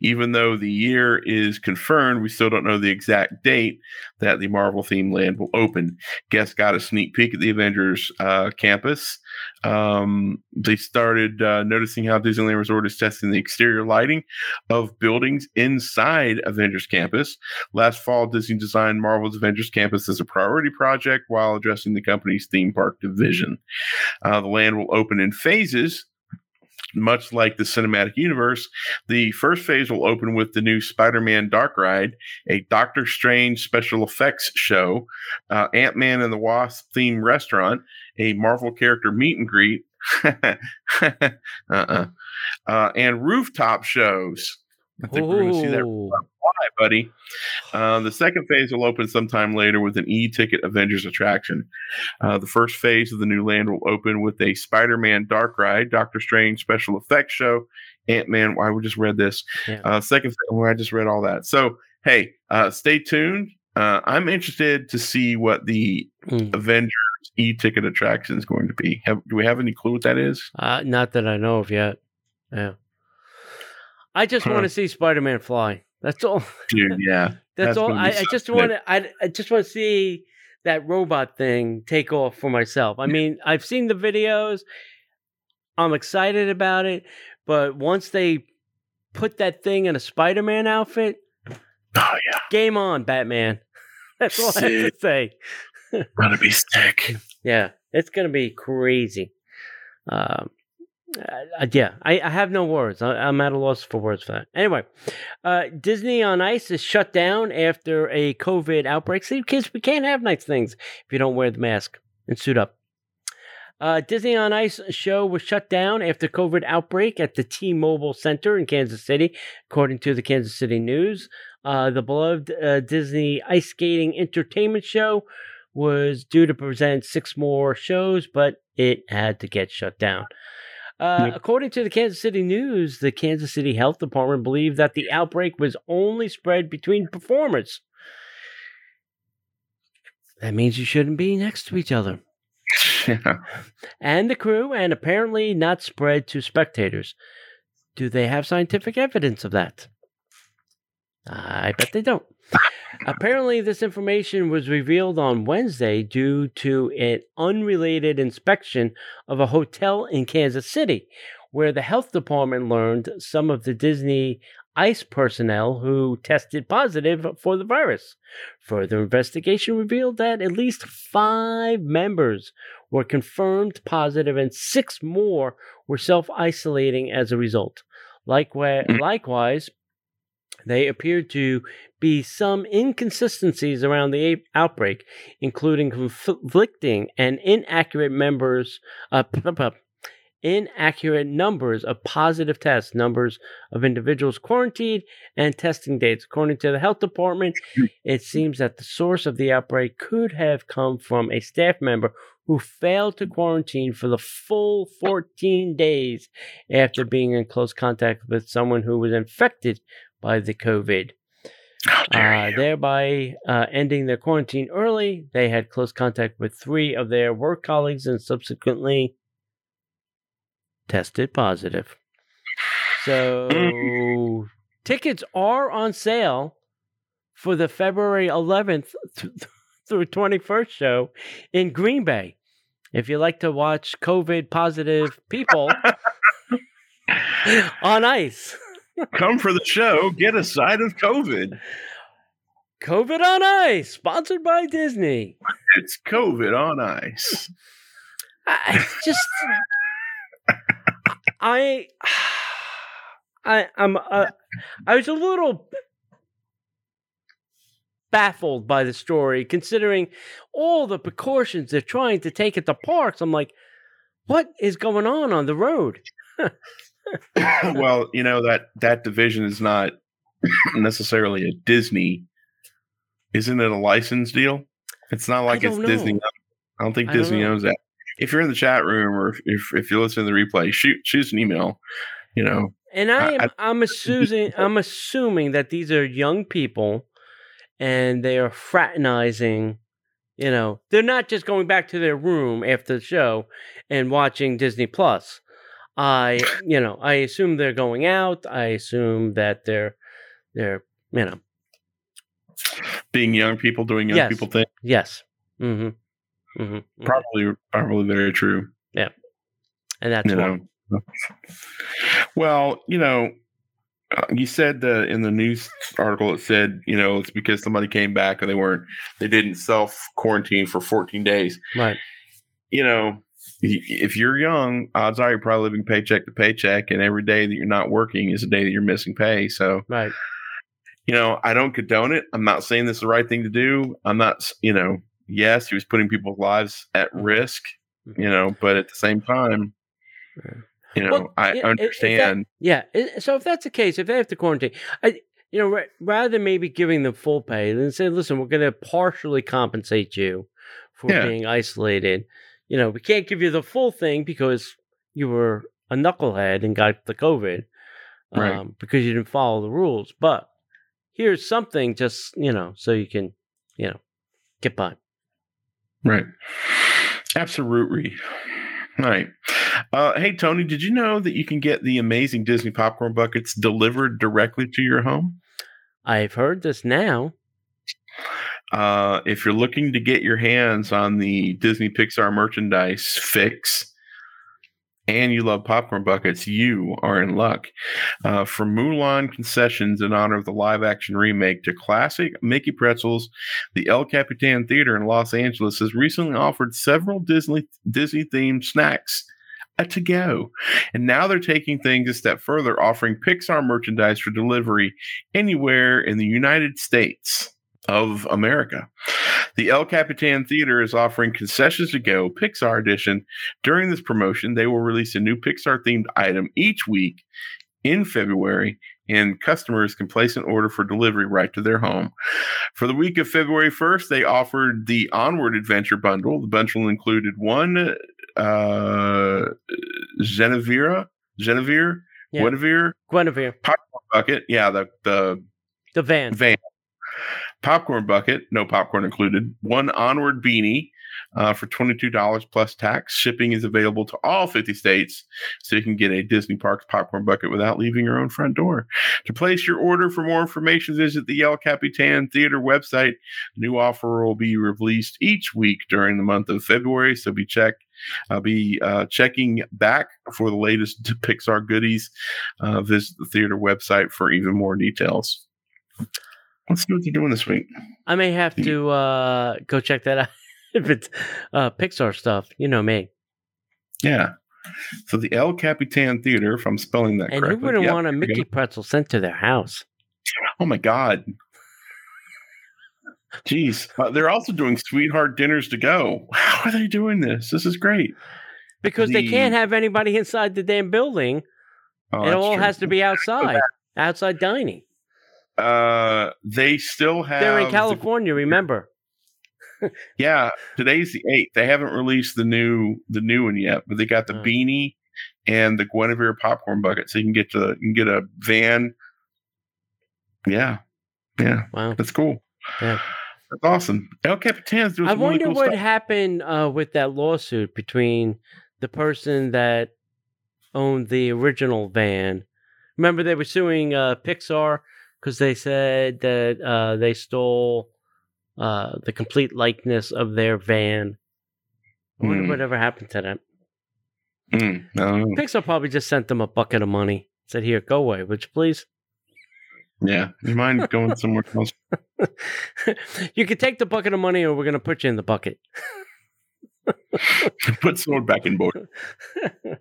Even though the year is confirmed, we still don't know the exact date that the Marvel themed land will open. Guests got a sneak peek at the Avengers uh, campus. Um, they started uh, noticing how Disneyland Resort is testing the exterior lighting of buildings inside Avengers campus. Last fall, Disney designed Marvel's Avengers campus as a priority project while addressing the company's theme park division. Uh, the land will open in phases. Much like the cinematic universe, the first phase will open with the new Spider Man Dark Ride, a Doctor Strange special effects show, uh, Ant Man and the Wasp theme restaurant, a Marvel character meet and greet, uh-uh. uh, and rooftop shows. I think we're going to see that Buddy. Uh, the second phase will open sometime later with an e-ticket Avengers attraction. Uh, the first phase of the new land will open with a Spider-Man Dark Ride, Doctor Strange special effects show, Ant-Man. Why we just read this? Yeah. Uh, second, well, I just read all that. So hey, uh, stay tuned. Uh, I'm interested to see what the Mm. Avengers e-ticket attraction is going to be? Have, do we have any clue what that is? Uh, not that I know of yet. Yeah. I just Huh. want to see Spider Man fly. That's all. Dude, yeah. That's, That's all. I, I just want to. I, I just want to see that robot thing take off for myself. I mean, I've seen the videos. I'm excited about it, but once they put that thing in a Spider Man outfit, Oh yeah, game on, Batman. That's all I have to say. gonna be sick. Yeah, it's gonna be crazy. Um, uh, yeah, I, I have no words. I, I'm at a loss for words for that. Anyway, uh, Disney on Ice is shut down after a COVID outbreak. See, kids, we can't have nice things if you don't wear the mask and suit up. Uh, Disney on Ice show was shut down after COVID outbreak at the T-Mobile Center in Kansas City, according to the Kansas City News. Uh, the beloved uh, Disney ice skating entertainment show was due to present six more shows, but it had to get shut down. Uh, Yep. According to the Kansas City News, the Kansas City Health Department believed that the outbreak was only spread between performers. That means you shouldn't be next to each other. yeah. And the crew, and apparently not spread to spectators. Do they have scientific evidence of that? I bet they don't. Apparently, this information was revealed on Wednesday due to an unrelated inspection of a hotel in Kansas City, where the health department learned some of the Disney ICE personnel who tested positive for the virus. Further investigation revealed that at least five members were confirmed positive and six more were self isolating as a result. Likewise, Mm. likewise, they appeared to be some inconsistencies around the outbreak, including conflicting and inaccurate members, uh, inaccurate numbers of positive tests, numbers of individuals quarantined, and testing dates. According to the health department, it seems that the source of the outbreak could have come from a staff member who failed to quarantine for the full 14 days after being in close contact with someone who was infected by the COVID uh, thereby uh, ending their quarantine early. They had close contact with three of their work colleagues and subsequently tested positive. So, tickets are on sale for the February 11th th- through 21st show in Green Bay. If you like to watch COVID positive people on ice. Come for the show. Get a side of COVID. COVID on Ice, sponsored by Disney. It's COVID on ice. I just, I, I, I'm, uh, I was a little baffled by the story, considering all the precautions they're trying to take at the parks. I'm like, what is going on on the road? well, you know that that division is not necessarily a Disney. Isn't it a license deal? It's not like it's don't Disney. I don't think I don't Disney know. owns that. If you're in the chat room or if if, you listen to the replay, shoot shoot an email. You know, And I am I- I'm assuming I'm assuming that these are young people and they are fraternizing, you know. They're not just going back to their room after the show and watching Disney Plus. I you know, I assume they're going out. I assume that they're they're you know, being young people doing young Yes. people things. yes. Mhm. Mhm. mhm. Probably probably very true. Yeah, and that's you why. know. Well, you know, uh, you said that in the news article it said, you know, it's because somebody came back and they weren't, they didn't self quarantine for 14 days. Right. You know, if you're young, odds are you're probably living paycheck to paycheck, and every day that you're not working is a day that you're missing pay. So, Right. you know, I don't condone it. I'm not saying this is the right thing to do. I'm not, you know, yes, he was putting people's lives at risk, mm-hmm. you know, but at the same time, you know, Well, I yeah, i- if that- understand. Yeah. So if that's the case, if they have to quarantine, I, you know, ra- rather than maybe giving them full pay, then say, listen, we're going to partially compensate you for Yeah. being isolated. You know, we can't give you the full thing because you were a knucklehead and got the COVID um, Right. because you didn't follow the rules. But here's something just, you know, so you can, you know, get by. Right. Absolutely. All right. Uh, hey, Tony, did you know that you can get the amazing Disney popcorn buckets delivered directly to your home? I've heard this now. Uh, if you're looking to get your hands on the Disney Pixar merchandise fix, and you love popcorn buckets, you are in luck. Uh, from Mulan concessions in honor of the live action remake to classic Mickey pretzels, the El Capitan Theater in Los Angeles has recently offered several Disney Disney themed snacks uh, to go. And now they're taking things a step further, offering Pixar merchandise for delivery anywhere in the United States of America. The El Capitan Theater is offering concessions to go Pixar edition. During this promotion, they will release a new Pixar themed item each week in February, and customers can place an order for delivery right to their home. For the week of February 1st, they offered the Onward Adventure bundle. The bundle included one uh Genevieve, Genevieve, Yeah. Guinevere Guinevere, popcorn bucket. Yeah, the the the van. van. Popcorn bucket, no popcorn included. One onward beanie uh, for $22 plus tax. Shipping is available to all 50 states, so you can get a Disney Parks popcorn bucket without leaving your own front door. To place your order for more information, visit the El Capitan Theater website. New offer will be released each week during the month of February, so be check. I'll be uh, checking back for the latest Pixar goodies. Uh, visit the theater website for even more details. Let's see what they're doing this week. I may have to uh, go check that out if it's uh, Pixar stuff. You know me. Yeah. So the El Capitan Theater, if I'm spelling that And correctly. who wouldn't Yep, want a there we go. Mickey pretzel sent to their house? Oh my God. Jeez. Uh, they're also doing sweetheart dinners to go. How are they doing this? This is great. Because they can't have anybody inside the damn building. Oh, it all true. has to be outside, outside dining. Uh, they still have. They're in the- California, remember? yeah, today's the eighth. They haven't released the new the new one yet, but they got the Oh. beanie and the Guinevere popcorn bucket, so you can get to you can get a van. Yeah, yeah, Wow. that's cool. Yeah. That's awesome. El Capitan's doing I some really wonder cool what stuff. happened uh, with that lawsuit between the person that owned the original van. Remember, they were suing uh, Pixar because they said that uh, they stole uh, the complete likeness of their van. I wonder Hmm. whatever happened to them. Mm. Pixar probably just sent them a bucket of money. Said, "Here, go away, would you please?" Yeah, you mind going somewhere else? you can take the bucket of money, or we're going to put you in the bucket. Put someone back in board.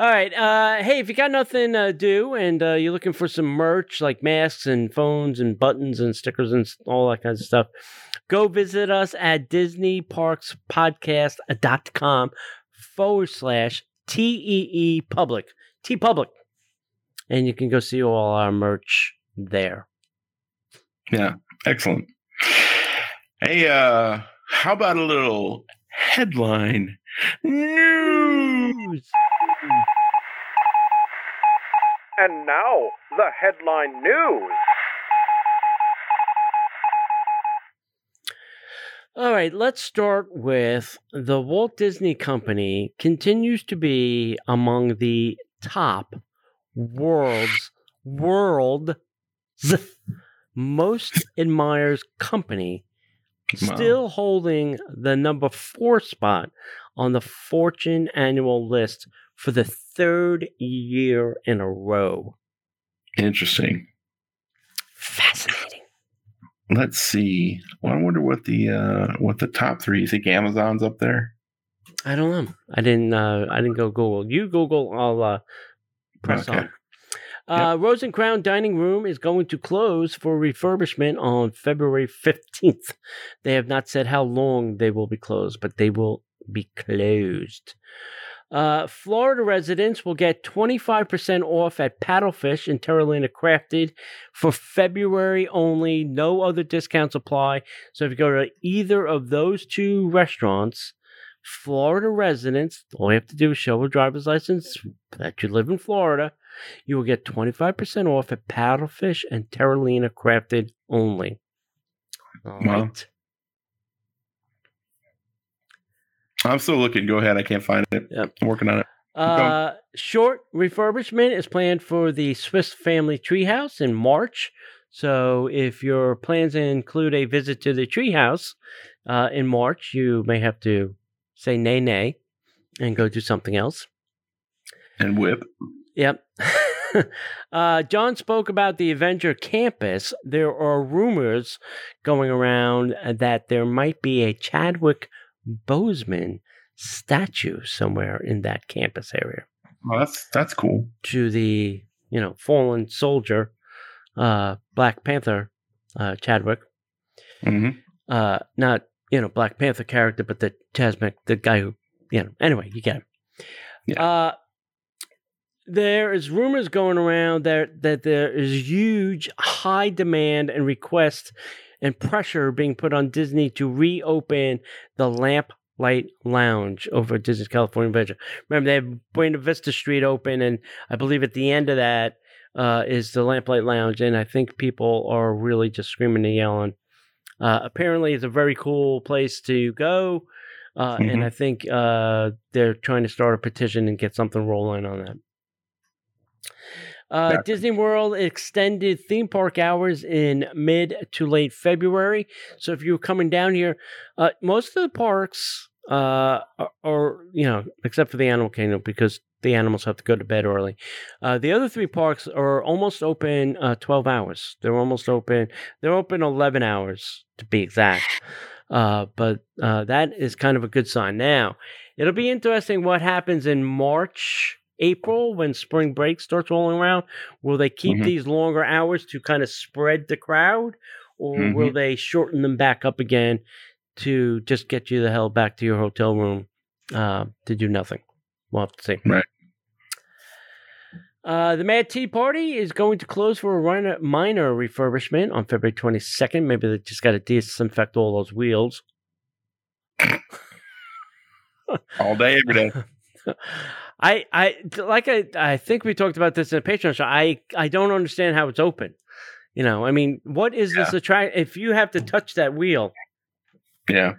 All right. Uh, hey, if you got nothing to do and uh, you're looking for some merch like masks and phones and buttons and stickers and all that kind of stuff, go visit us at DisneyParksPodcast.com forward slash TEE Public. T Public. And you can go see all our merch there. Yeah, excellent. Hey, uh, how about a little headline news? And now, the headline news. All right, let's start with the Walt Disney Company continues to be among the top world's world's most admired company, Wow. still holding the number four spot on the Fortune annual list for the third year in a row. Interesting. Fascinating. Let's see. Well, I wonder what the uh what the top three. You think Amazon's up there? I don't know. I didn't. Uh, I didn't go Google. You Google. I'll uh, press Okay. on. Uh, Rose and Crown Dining Room is going to close for refurbishment on February fifteenth. They have not said how long they will be closed, but they will be closed. Uh, Florida residents will get 25% off at Paddlefish in Terralina Crafted for February only. No other discounts apply. So if you go to either of those two restaurants, Florida residents, all you have to do is show a driver's license that you live in Florida. You will get 25% off at Paddlefish and Terralina Crafted only. All Wow. right. I'm still looking. Go ahead. I can't find it. Yep. I'm working on it. Uh, short refurbishment is planned for the Swiss Family Treehouse in March. So, if your plans include a visit to the treehouse uh, in March, you may have to say nay, nay, and go do something else. And whip. Yep. uh, John spoke about the Avenger campus. There are rumors going around that there might be a Chadwick Boseman statue somewhere in that campus area Oh, that's that's cool. to the you know fallen soldier, uh, Black Panther, uh, Chadwick. hmm Uh, not you know Black Panther character, but the Chasmic, the guy who you know. Anyway, you get him. Yeah. Uh, there is rumors going around that that there is huge high demand and request and pressure being put on Disney to reopen the Lamplight Lounge over at Disney's California Adventure. Remember, they have Buena Vista Street open, and I believe at the end of that uh, is the Lamplight Lounge, and I think people are really just screaming and yelling. Uh, apparently, it's a very cool place to go, uh, and Mhm. I think uh, they're trying to start a petition and get something rolling on that. Uh, Yeah. Disney World extended theme park hours in mid to late February. So if you're coming down here, uh, most of the parks uh, are, are, you know, except for the Animal Kingdom because the animals have to go to bed early. Uh, the other three parks are almost open uh, 12 hours. They're almost open. They're open 11 hours to be exact. Uh, but uh, that is kind of a good sign. Now, it'll be interesting what happens in March, April when spring break starts rolling around. Will they keep Mhm. these longer hours to kind of spread the crowd, or will they shorten them back up again to just get you the hell back to your hotel room uh, to do nothing? We'll have to see. Right. Uh, the Mad Tea Party is going to close for a minor, minor refurbishment on February 22nd. Maybe they just got to disinfect all those wheels. All day, every day. I, I like I, I think we talked about this in a Patreon show. I, I don't understand how it's open. You know, I mean, what is this attract? If you have to touch that wheel, Yeah.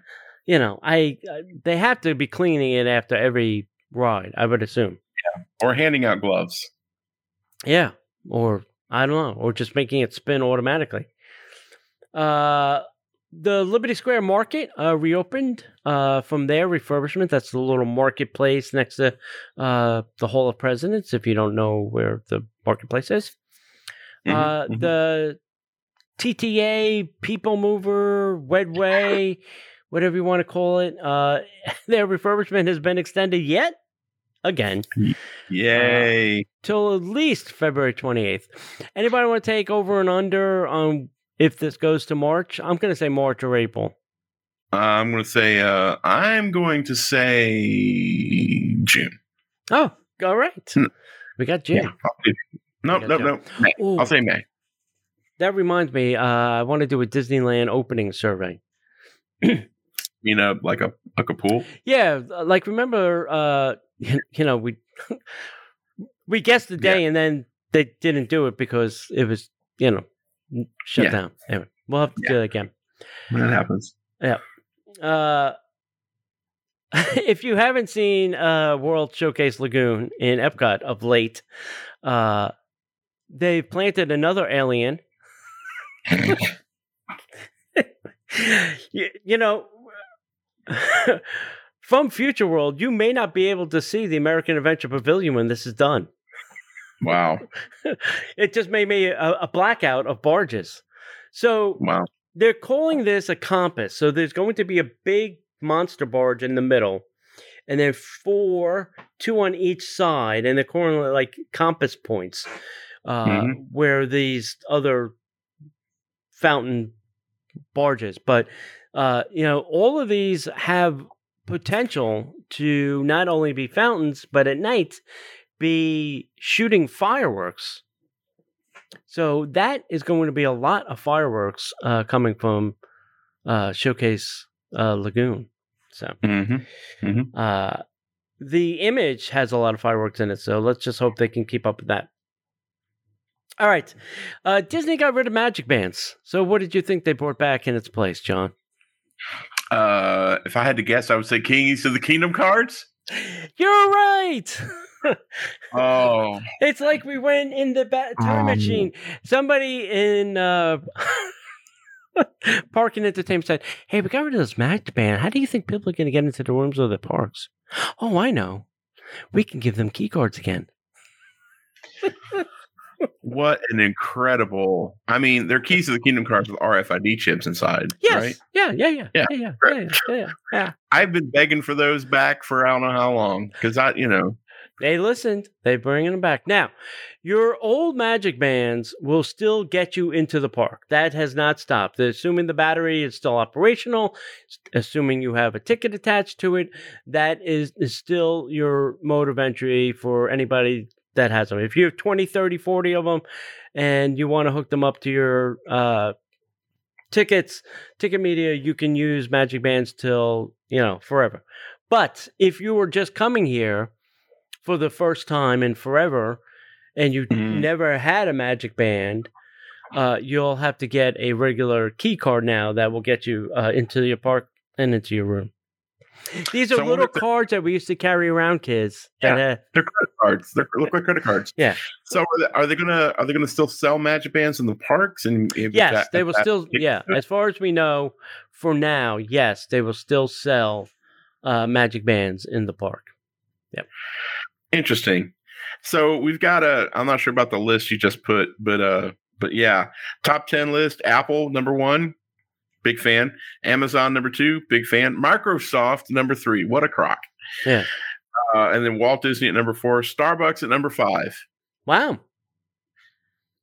you know, I, I they have to be cleaning it after every ride. I would assume. Yeah, Or handing out gloves. Yeah, or I don't know, or just making it spin automatically. Uh, the Liberty Square Market uh, reopened uh, from their refurbishment. That's the little marketplace next to uh, the Hall of Presidents. If you don't know where the marketplace is, Mhm, uh, mhm. the TTA People Mover Wedway, whatever you want to call it, uh, their refurbishment has been extended yet again Yay. till at least February 28th. Anybody want to take over and under on if this goes to March? I'm going to say March or April. I'm going to say, uh, I'm going to say June. Oh, all right. We got. Yeah. No, got no, June. no. May. I'll say May. that reminds me, uh, I want to do a Disneyland opening survey. You know, like a like a pool. Yeah, like remember, uh, you know, we we guessed the day and then they didn't do it because it was, you know, shut Yeah. down. Anyway, we'll have to do it again. When it happens. Yeah. Uh, if you haven't seen uh, World Showcase Lagoon in Epcot of late, uh, they've planted another alien. you, you know, from Future World, you may not be able to see the American Adventure Pavilion when this is done. Wow. It just made me a, a blackout of barges. So Wow. they're calling this a compass. So there's going to be a big monster barge in the middle, and then four, two on each side, and they're calling it like compass points, uh, Mhm. where these other fountain barges. But uh, you know, all of these have potential to not only be fountains, but at night be shooting fireworks. So that is going to be a lot of fireworks uh, coming from uh, Showcase uh, Lagoon. So hmm uh, the image has a lot of fireworks in it. So let's just hope they can keep up with that. All right, uh, Disney got rid of magic bands. So what did you think they brought back in its place, John? Uh, if I had to guess, I would say Keys of the Kingdom cards. You're right. Oh, it's like we went in the ba- time Um. machine. Somebody in uh, Park and Entertainment said, "Hey, we got rid of this Magic Band. How do you think people are going to get into the rooms of the parks?" Oh, I know. We can give them key cards again. what an incredible! I mean, they're Keys to the Kingdom cards with RFID chips inside. Yes. Right? Yeah. Yeah. Yeah. Yeah. Yeah. Yeah. Right. Yeah. Yeah. yeah. I've been begging for those back for I don't know how long because I, you know, They listened. They bringing them back. Now, your old magic bands will still get you into the park. That has not stopped. Assuming the battery is still operational, assuming you have a ticket attached to it, that is, is still your mode of entry for anybody that has them. If you have 20, 30, 40 of them and you want to hook them up to your uh, tickets, ticket media, you can use magic bands till, you know, forever. But if you were just coming here, for the first time in forever and you Mhm. never had a magic band uh, you'll have to get a regular key card now that will get you uh, into your park and into your room these are little the- cards that we used to carry around kids that Yeah. they're credit cards. They look like credit cards. Yeah. So are they, are they gonna are they gonna still sell magic bands in the parks? And yes that- they will that- still yeah as far as we know for now yes they will still sell uh, magic bands in the park Interesting. So we've got a. I'm not sure about the list you just put, but uh, but yeah, top ten list. Apple number one, big fan. Amazon number two, big fan. Microsoft number three. What a crock. Yeah. Uh, and then Walt Disney at number four. Starbucks at number five. wow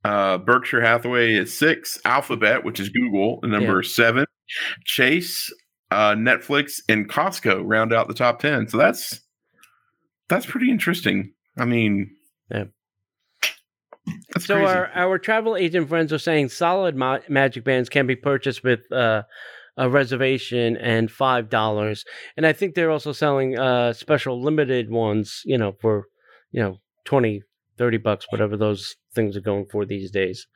Uh, Berkshire Hathaway at six. Alphabet, which is Google, number seven. Chase, uh, Netflix, and Costco round out the top ten. So that's that's pretty interesting. I mean, Yeah. That's So crazy. our, our travel agent friends are saying solid ma- magic bands can be purchased with uh, a reservation and five dollars, and I think they're also selling uh, special limited ones, you know, for you know 20, 30 bucks, whatever those things are going for these days.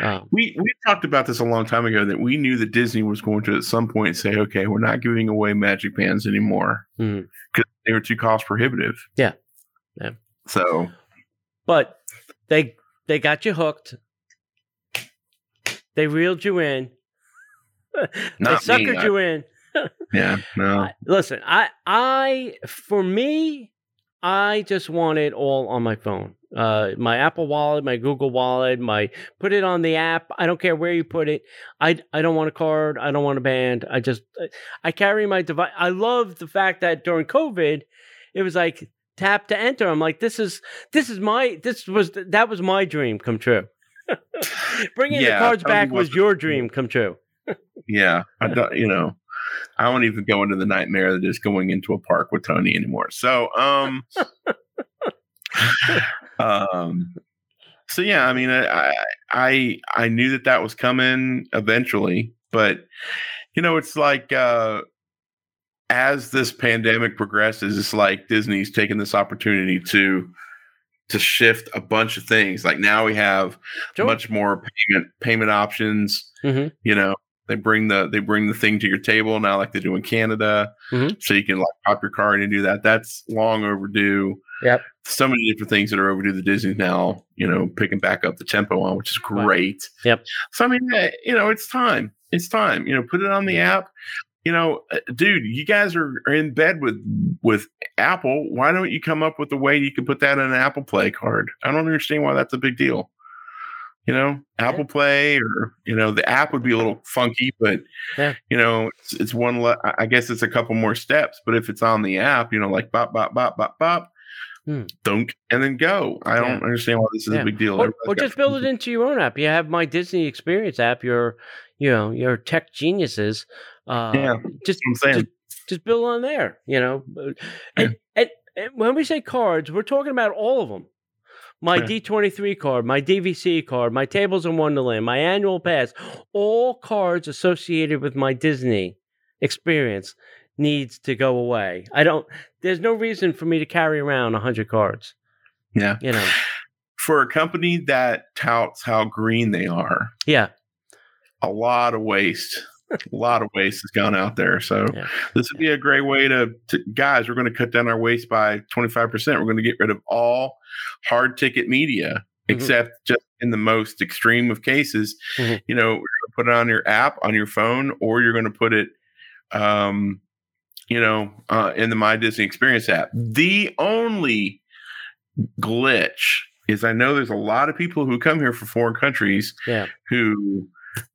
Um, we we talked about this a long time ago that we knew that Disney was going to at some point say, okay, we're not giving away magic bands anymore mhm. because they were too cost prohibitive. Yeah. Yeah. So But they they got you hooked. They reeled you in. they Not me, suckered I- you in. yeah, no. Listen, I I for me, I just want it all on my phone. Uh, my Apple Wallet, my Google Wallet, my put it on the app. I don't care where you put it. I I don't want a card. I don't want a band. I just I carry my device. I love the fact that during COVID, it was like tap to enter. I'm like, this is this is my this was that was my dream come true. Bringing Yeah, the cards back was your dream come true. Yeah, I don't. You know, I don't even go into the nightmare that is going into a park with Tony anymore. So, um, um, so yeah, I mean, I, I I knew that that was coming eventually, but you know, it's like uh, as this pandemic progresses, it's like Disney's taking this opportunity to to shift a bunch of things. Like now we have Sure. much more payment payment options. Mhm. You know, they bring the they bring the thing to your table now, like they do in Canada, Mhm. so you can like pop your card and do that. That's long overdue. Yep. So many different things that are overdue. The Disney now, you know, picking back up the tempo on, which is great. Yep. So I mean, you know, it's time. It's time. You know, put it on the app. You know, uh, dude, you guys are, are in bed with with Apple. Why don't you come up with a way you can put that in an Apple Play card? I don't understand why that's a big deal. You know, Apple Play or you know, the app would be a little funky, but Yeah. you know, it's, it's one. Le- I- I guess it's a couple more steps, but if it's on the app, you know, like bop bop bop bop bop, Hmm. dunk, and then go. I don't understand why this is Yeah. a big deal. or, or just build it into your own app. You have my Disney Experience app. Your, you know, your tech geniuses. Uh, Yeah. just saying. just build on there. You know, and, and, and when we say cards, we're talking about all of them. My D twenty three card, my DVC card, my Tables in Wonderland, my annual pass, all cards associated with my Disney experience needs to go away. I don't. There's no reason for me to carry around hundred cards. Yeah. You know. for a company that touts how green they are, Yeah. a lot of waste. a lot of waste has gone out there. So Yeah. this would be a great way to, to guys. We're going to cut down our waste by twenty five percent. We're going to get rid of all hard ticket media, Mhm. except just in the most extreme of cases. Mhm. You know, put it on your app on your phone, or you're going to put it, um, you know, uh, in the My Disney Experience app. The only glitch is I know there's a lot of people who come here from foreign countries Yeah. who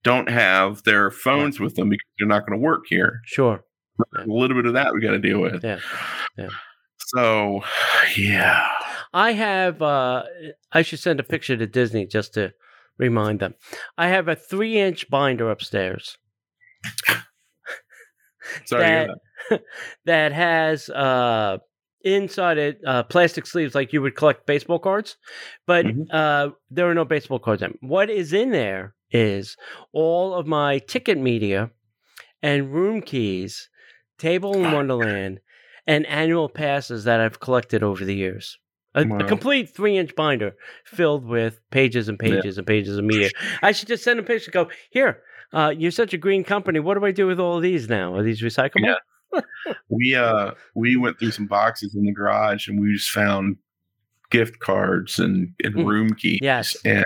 don't have their phones with them because they're not going to work here. Sure. A little bit of that we got to deal with. Yeah. Yeah. So, yeah. I have. Uh, I should send a picture to Disney just to remind them. I have a three-inch binder upstairs Sorry. to hear that that. has uh, inside it uh, plastic sleeves like you would collect baseball cards, but Mhm. uh, there are no baseball cards. in. What is in there is all of my ticket media and room keys, Table in Wonderland, and annual passes that I've collected over the years. A, a complete three-inch binder filled with pages and Yeah. pages and pages of media. I should just send a picture. and Go here. Uh, you're such a green company. What do I do with all of these now? Are these recyclable? Yeah. We uh we went through some boxes in the garage and we just found gift cards and, and Mm. room keys Yes. and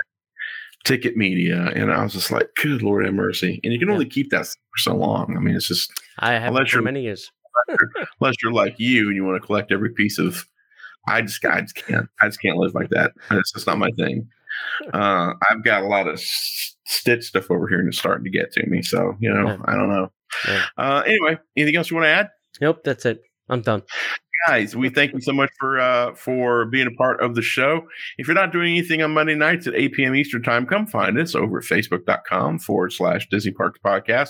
ticket media. And I was just like, good Lord have mercy. And you can Yeah. only keep that for so long. I mean, it's just I have Unless you're- many years. unless you're like you and you want to collect every piece of I just I just can't I just can't live like that. It's just not my thing. Uh, I've got a lot of stitch stuff over here and it's starting to get to me. So you know, Yeah. I don't know. Yeah. Uh, anyway, anything else you want to add? Nope, that's it. I'm done. guys we thank you so much for uh for being a part of the show if you're not doing anything on monday nights at 8 p.m eastern time come find us over at facebook.com forward slash disney parks podcast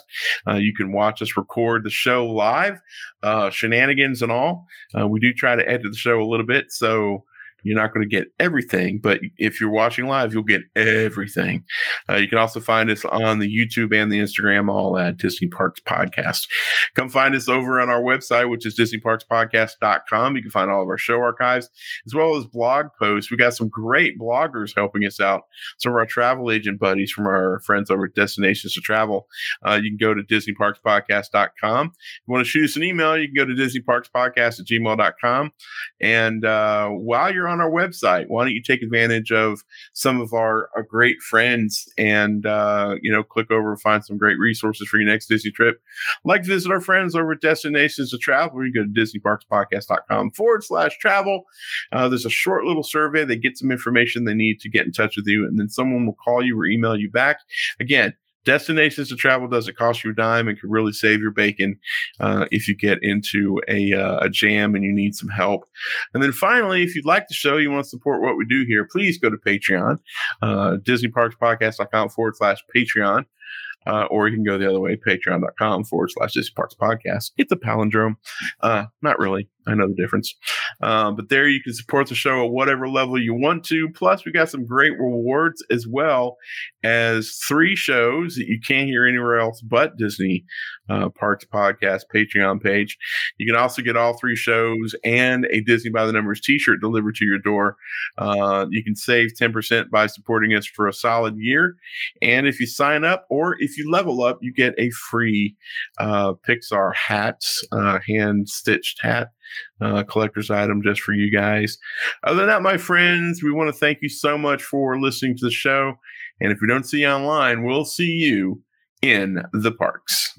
uh, you can watch us record the show live uh shenanigans and all uh, we do try to edit the show a little bit so you're not going to get everything, but if you're watching live, you'll get everything. Uh, you can also find us on the YouTube and the Instagram, all at Disney Parks Podcast. Come find us over on our website, which is DisneyParksPodcast.com. You can find all of our show archives as well as blog posts. We got some great bloggers helping us out. Some of our travel agent buddies from our friends over at Destinations to Travel. Uh, you can go to DisneyParksPodcast.com. If you want to shoot us an email, you can go to DisneyParksPodcast at gmail.com. And uh, while you're on our website, why don't you take advantage of some of our, our great friends and, uh, you know, click over and find some great resources for your next Disney trip. Like visit our friends over at Destinations to Travel. You go to DisneyParksPodcast.com forward slash travel. Uh, there's a short little survey. They get some information they need to get in touch with you, and then someone will call you or email you back. Again, Destinations to Travel doesn't cost you a dime and can really save your bacon uh, if you get into a, uh, a jam and you need some help. And then finally, if you'd like the show, you want to support what we do here, please go to Patreon, uh, DisneyParksPodcast.com forward slash Patreon. Uh, or you can go the other way, patreon.com forward slash Disney Parks Podcast. It's a palindrome. Uh, not really. I know the difference. Uh, but there you can support the show at whatever level you want to. Plus, we got some great rewards as well as three shows that you can't hear anywhere else but Disney uh, Parks Podcast Patreon page. You can also get all three shows and a Disney by the Numbers t shirt delivered to your door. Uh, you can save 10% by supporting us for a solid year. And if you sign up or if you level up, you get a free uh, Pixar hat, uh, hand stitched hat. Uh, collector's item just for you guys. Other than that, my friends, we want to thank you so much for listening to the show. And if we don't see you online, we'll see you in the parks.